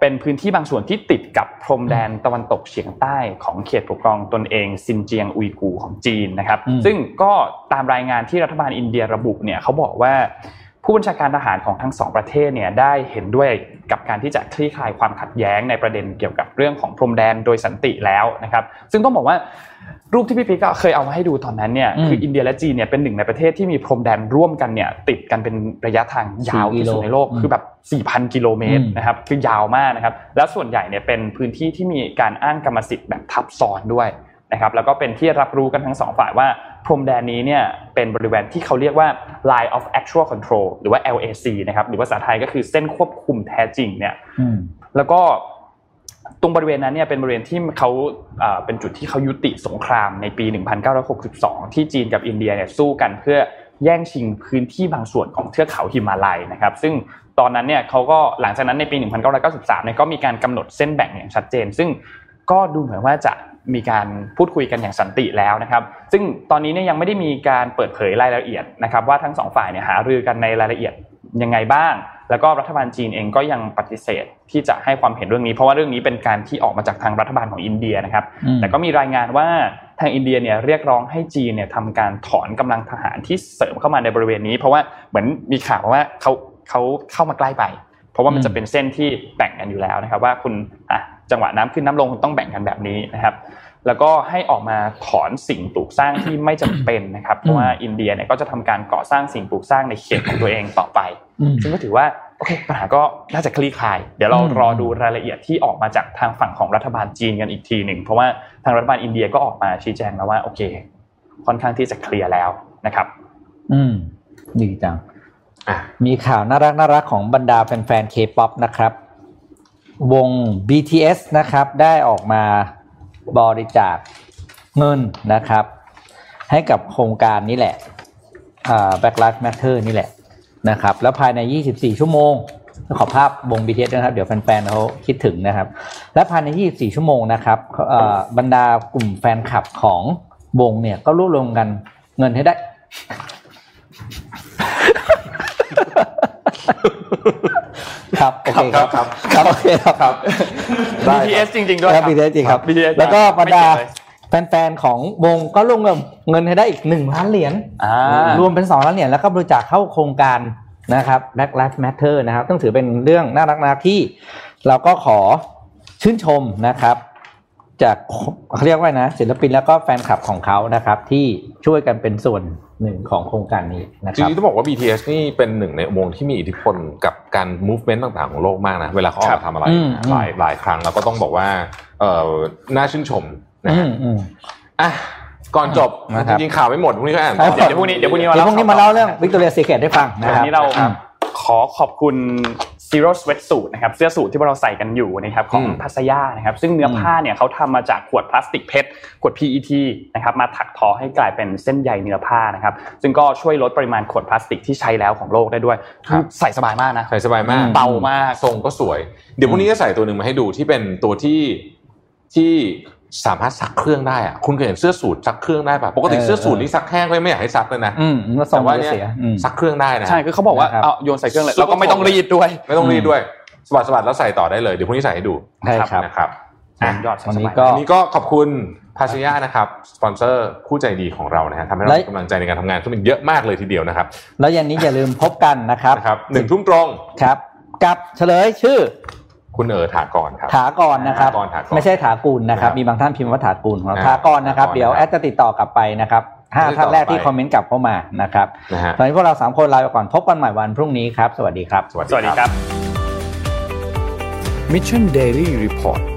เป็นพื้นที่บางส่วนที่ติดกับพรมแดนตะวันตกเฉียงใต้ของเขตปกครองตนเองซินเจียงอุยกูร์ของจีนนะครับอืมซึ่งก็ตามรายงานที่รัฐบาลอินเดียระบุเนี่ยเขาบอกว่าผู้บัญชาการทหารของทั้งสองประเทศเนี่ยได้เห็นด้วยกับการที่จะคลี่คลายความขัดแย้งในประเด็นเกี่ยวกับเรื่องของพรมแดนโดยสันติแล้วนะครับ ซึ่งต้องบอกว่า รูปที่พี่ปิ๊กก็เคยเอามาให้ดูตอนนั้นเนี่ยอืมคืออินเดียและจีนเนี่ยเป็นหนึ่งในประเทศที่มีพรมแดนร่วมกันเนี่ยติดกันเป็นระยะทางยาวที่สุดในโลกอืมคือแบบ 4,000 กิโลเมตรอืมนะครับคือยาวมากนะครับแล้วส่วนใหญ่เนี่ยเป็นพื้นที่ที่มีการอ้างกรรมสิทธิ์แบบทับซ้อนด้วยนะครับแล้วก็เป็นที่รับรู้กันทั้งสองฝ่ายว่า พรมแดนนี้เนี่ยเป็นบริเวณที่เขาเรียกว่า line of actual control หรือว่า LAC นะครับหรือภาษาไทยก็คือเส้นควบคุมแท้จริงเนี่ยอืมแล้วก็ต รงบริเวณนั้นเนี่ยเป็นบริเวณที่เขาเป็นจุดที่เขายุติสงครามในปี 1962 ที่จีนกับอินเดียเนี่ยสู้กันเพื่อแย่งชิงพื้นที่บางส่วนของเทือกเขาหิมาลัยนะครับ ซึ่งตอนนั้นเนี่ยเขาก็หลังจากนั้นในปี 1993 เนี่ยก็มีการกำหนดเส้นแบ่งอย่างชัดเจน ซึ่งก็ดูเหมือนว่าจะมีการพูดคุยกันอย่างสันติแล้วนะครับ ซึ่งตอนนี้เนี่ยยังไม่ได้มีการเปิดเผยรายละเอียดนะครับ ว่าทั้งสองฝ่ายเนี่ยหารือกันในรายละเอียดยังไงบ้าง แล้วก็รัฐบาลจีนเองก็ยังปฏิเสธที่จะให้ความเห็นเรื่องนี้ เพราะว่าเรื่องนี้เป็นการที่ออกมาจากทางรัฐบาลของอินเดียนะครับ แต่ก็มีรายงานว่าทางอินเดียเนี่ยเรียกร้องให้จีนเนี่ยทำการถอนกำลังทหารที่เสริมเข้ามาในบริเวณนี้ เพราะว่าเหมือนมีข่าวว่าเขาเขาเข้ามาใกล้ไป เพราะว่ามันจะเป็นเส้นที่แบ่งกันอยู่แล้วนะครับ ว่าคุณอะจังหวะน้ำขึ้นน้ำลงคุณต้องแบ่งกันแบบนี้นะครับ แล้วก็ให้ออกมาถอนสิ่งปลูกสร้างที่ไม่จำเป็นนะครับ เพราะว่าอินเดียเนี่ยก็จะทำการก่อสร้างสิ่งปลูกสร้างในเขตของตัวเองต่อไปอืมซึ่งก็ถือว่าโอเคปัญหาก็น่าจะคลี่คลาย เดี๋ยวเราอืมรอดูรายละเอียดที่ออกมาจากทางฝั่งของรัฐบาลจีนกันอีกทีหนึ่ง เพราะว่าทางรัฐบาลอินเดียก็ออกมาชี้แจงแล้วว่าโอเค ค่อนข้างที่จะเคลียร์แล้วนะครับ อืมดีจังอะมีข่าวน่ารักน่ารักของบรรดาแฟนๆ K-POP นะครับ วง BTS นะครับ ได้ออกมา บริจาคเงินนะครับ ให้กับโครงการนี้แหละ Black Lives Matter นี่แหละนะครับ แล้วภายใน 24 ชั่วโมง ขอภาพวง BTS นะครับ เดี๋ยวแฟนๆเขาคิดถึงนะครับ และภายใน 24 ชั่วโมงนะครับบรรดากลุ่มแฟนคลับของวงเนี่ย ก็รวบรวมกันเงินให้ได้ ครับโอเคครับครับครับโอเคครับครับได้ BTS จริงๆด้วยครับ BTS จริงครับ BTS แล้วก็บรรดาไม่เกี่ยวเลยแฟนๆของวงก็รวมเงินให้ได้อีกหนึ่งล้านเหรียญอ่ารวมเป็นสองล้านเหรียญแล้วก็บริจาคเข้าโครงการนะครับ Black Lives Matter นะครับ ต้องถือเป็นเรื่องน่ารักนะที่ เราก็ขอชื่นชมนะครับ จากเขาเรียกว่านะ ศิลปินแล้วก็แฟนคลับของเขานะครับ ที่ช่วยกันเป็นส่วนหนึ่งของโครงการนี้นะจครับริงๆต้องบอกว่า BTS นี่เป็นหนึ่งในวงที่มีอิทธิพลกับการ movement ต่างๆ ของโลกมากนะ เวลาเขาออกมาทำอะไรอืมอืมหลายหลายครั้งแล้วก็ต้องบอกว่าเออน่าชื่นชมนะอืฮะมอืมอะก่อนจบนะครับจริงๆข่าวไม่หมดพรุ่งนี้ก็อ่านครับต่อเดี๋ยวพรุ่งนี้เดี๋ยวพรุ่งนี้มาเดี๋ยวเล่าพรุ่งนี้มาเล่าเรื่อง Victoria Secret ให้ฟังนะควัรันบนี้เราครับขอขอบคุณ Zero Sweatsuit นะครับเสื้อสูทที่พวกเราใส่กันอยู่นะครับของทัศยานะครับซึ่งเนื้อผ้าเนี่ยเขาทำมาจากขวดพลาสติกเพชรขวด PET นะครับมาถักทอให้กลายเป็นเส้นใยเนื้อผ้านะครับซึ่งก็ช่วยลดปริมาณขวดพลาสติกที่ใช้แล้วของโลกได้ด้วยคือใส่สบายมากนะใส่สบายมากเบามากทรงก็สวย เดี๋ยวพรุ่งนี้จะใส่ตัวหนึ่งมาให้ดูที่เป็นตัวที่ที่ สามารถซักเครื่องได้อะคุณเคยเห็นเสื้อสูทซักเครื่องได้ป่ะปกติเออเสื้อสูทนี่ซักแห้งก็ไม่อยากให้ซักเลยนะอืมแล้วทรแต่งว่าจะเนี่ยเสียอืมซักเครื่องได้นะใช่คือเขาบอกว่านะครับเอาโยนใส่เครื่องเลยซุปแล้วก็ไม่ต้องรีดด้วย ไม่ต้องรีดด้วยสะบัดสะบัดแล้วใส่ต่อได้เลยเดี๋ยวพรุ่งนี้ใส่ให้ดูใช่ครับนะครับอะสุดยอดวันนี้สบายก็วันนี้ก็ขอบคุณภาชยานะครับสปอนเซอร์คู่ใจดีของเรานะฮะทำให้เราและมีกำลังใจในการทำงานขึ้นเยอะมากเลยทีเดียวนะครับ แล้วเย็นนี้อย่าลืมพบกันนะครับนะครับหนึ่งทุ่มตรงครับ กับเฉลยชื่อ คุณเอ๋ถากรครับถากรนะครับถากรถากรไม่ใช่ถากูลนะครับครับ มีบางท่านพิมพ์ว่าถากูลของเราอ่าถากรนะครับถากรเดี๋ยวนะครับแอดจะติดต่อกลับไปนะครับห้าติดต่อท่านแรกที่ไปคอมเมนต์กลับเข้ามานะครับนะฮะตอนนี้พวกเราสามคนลาไปก่อนพบกันใหม่วันพรุ่งนี้ครับ สวัสดีครับ สวัสสวัสดีครับ Mission Daily Report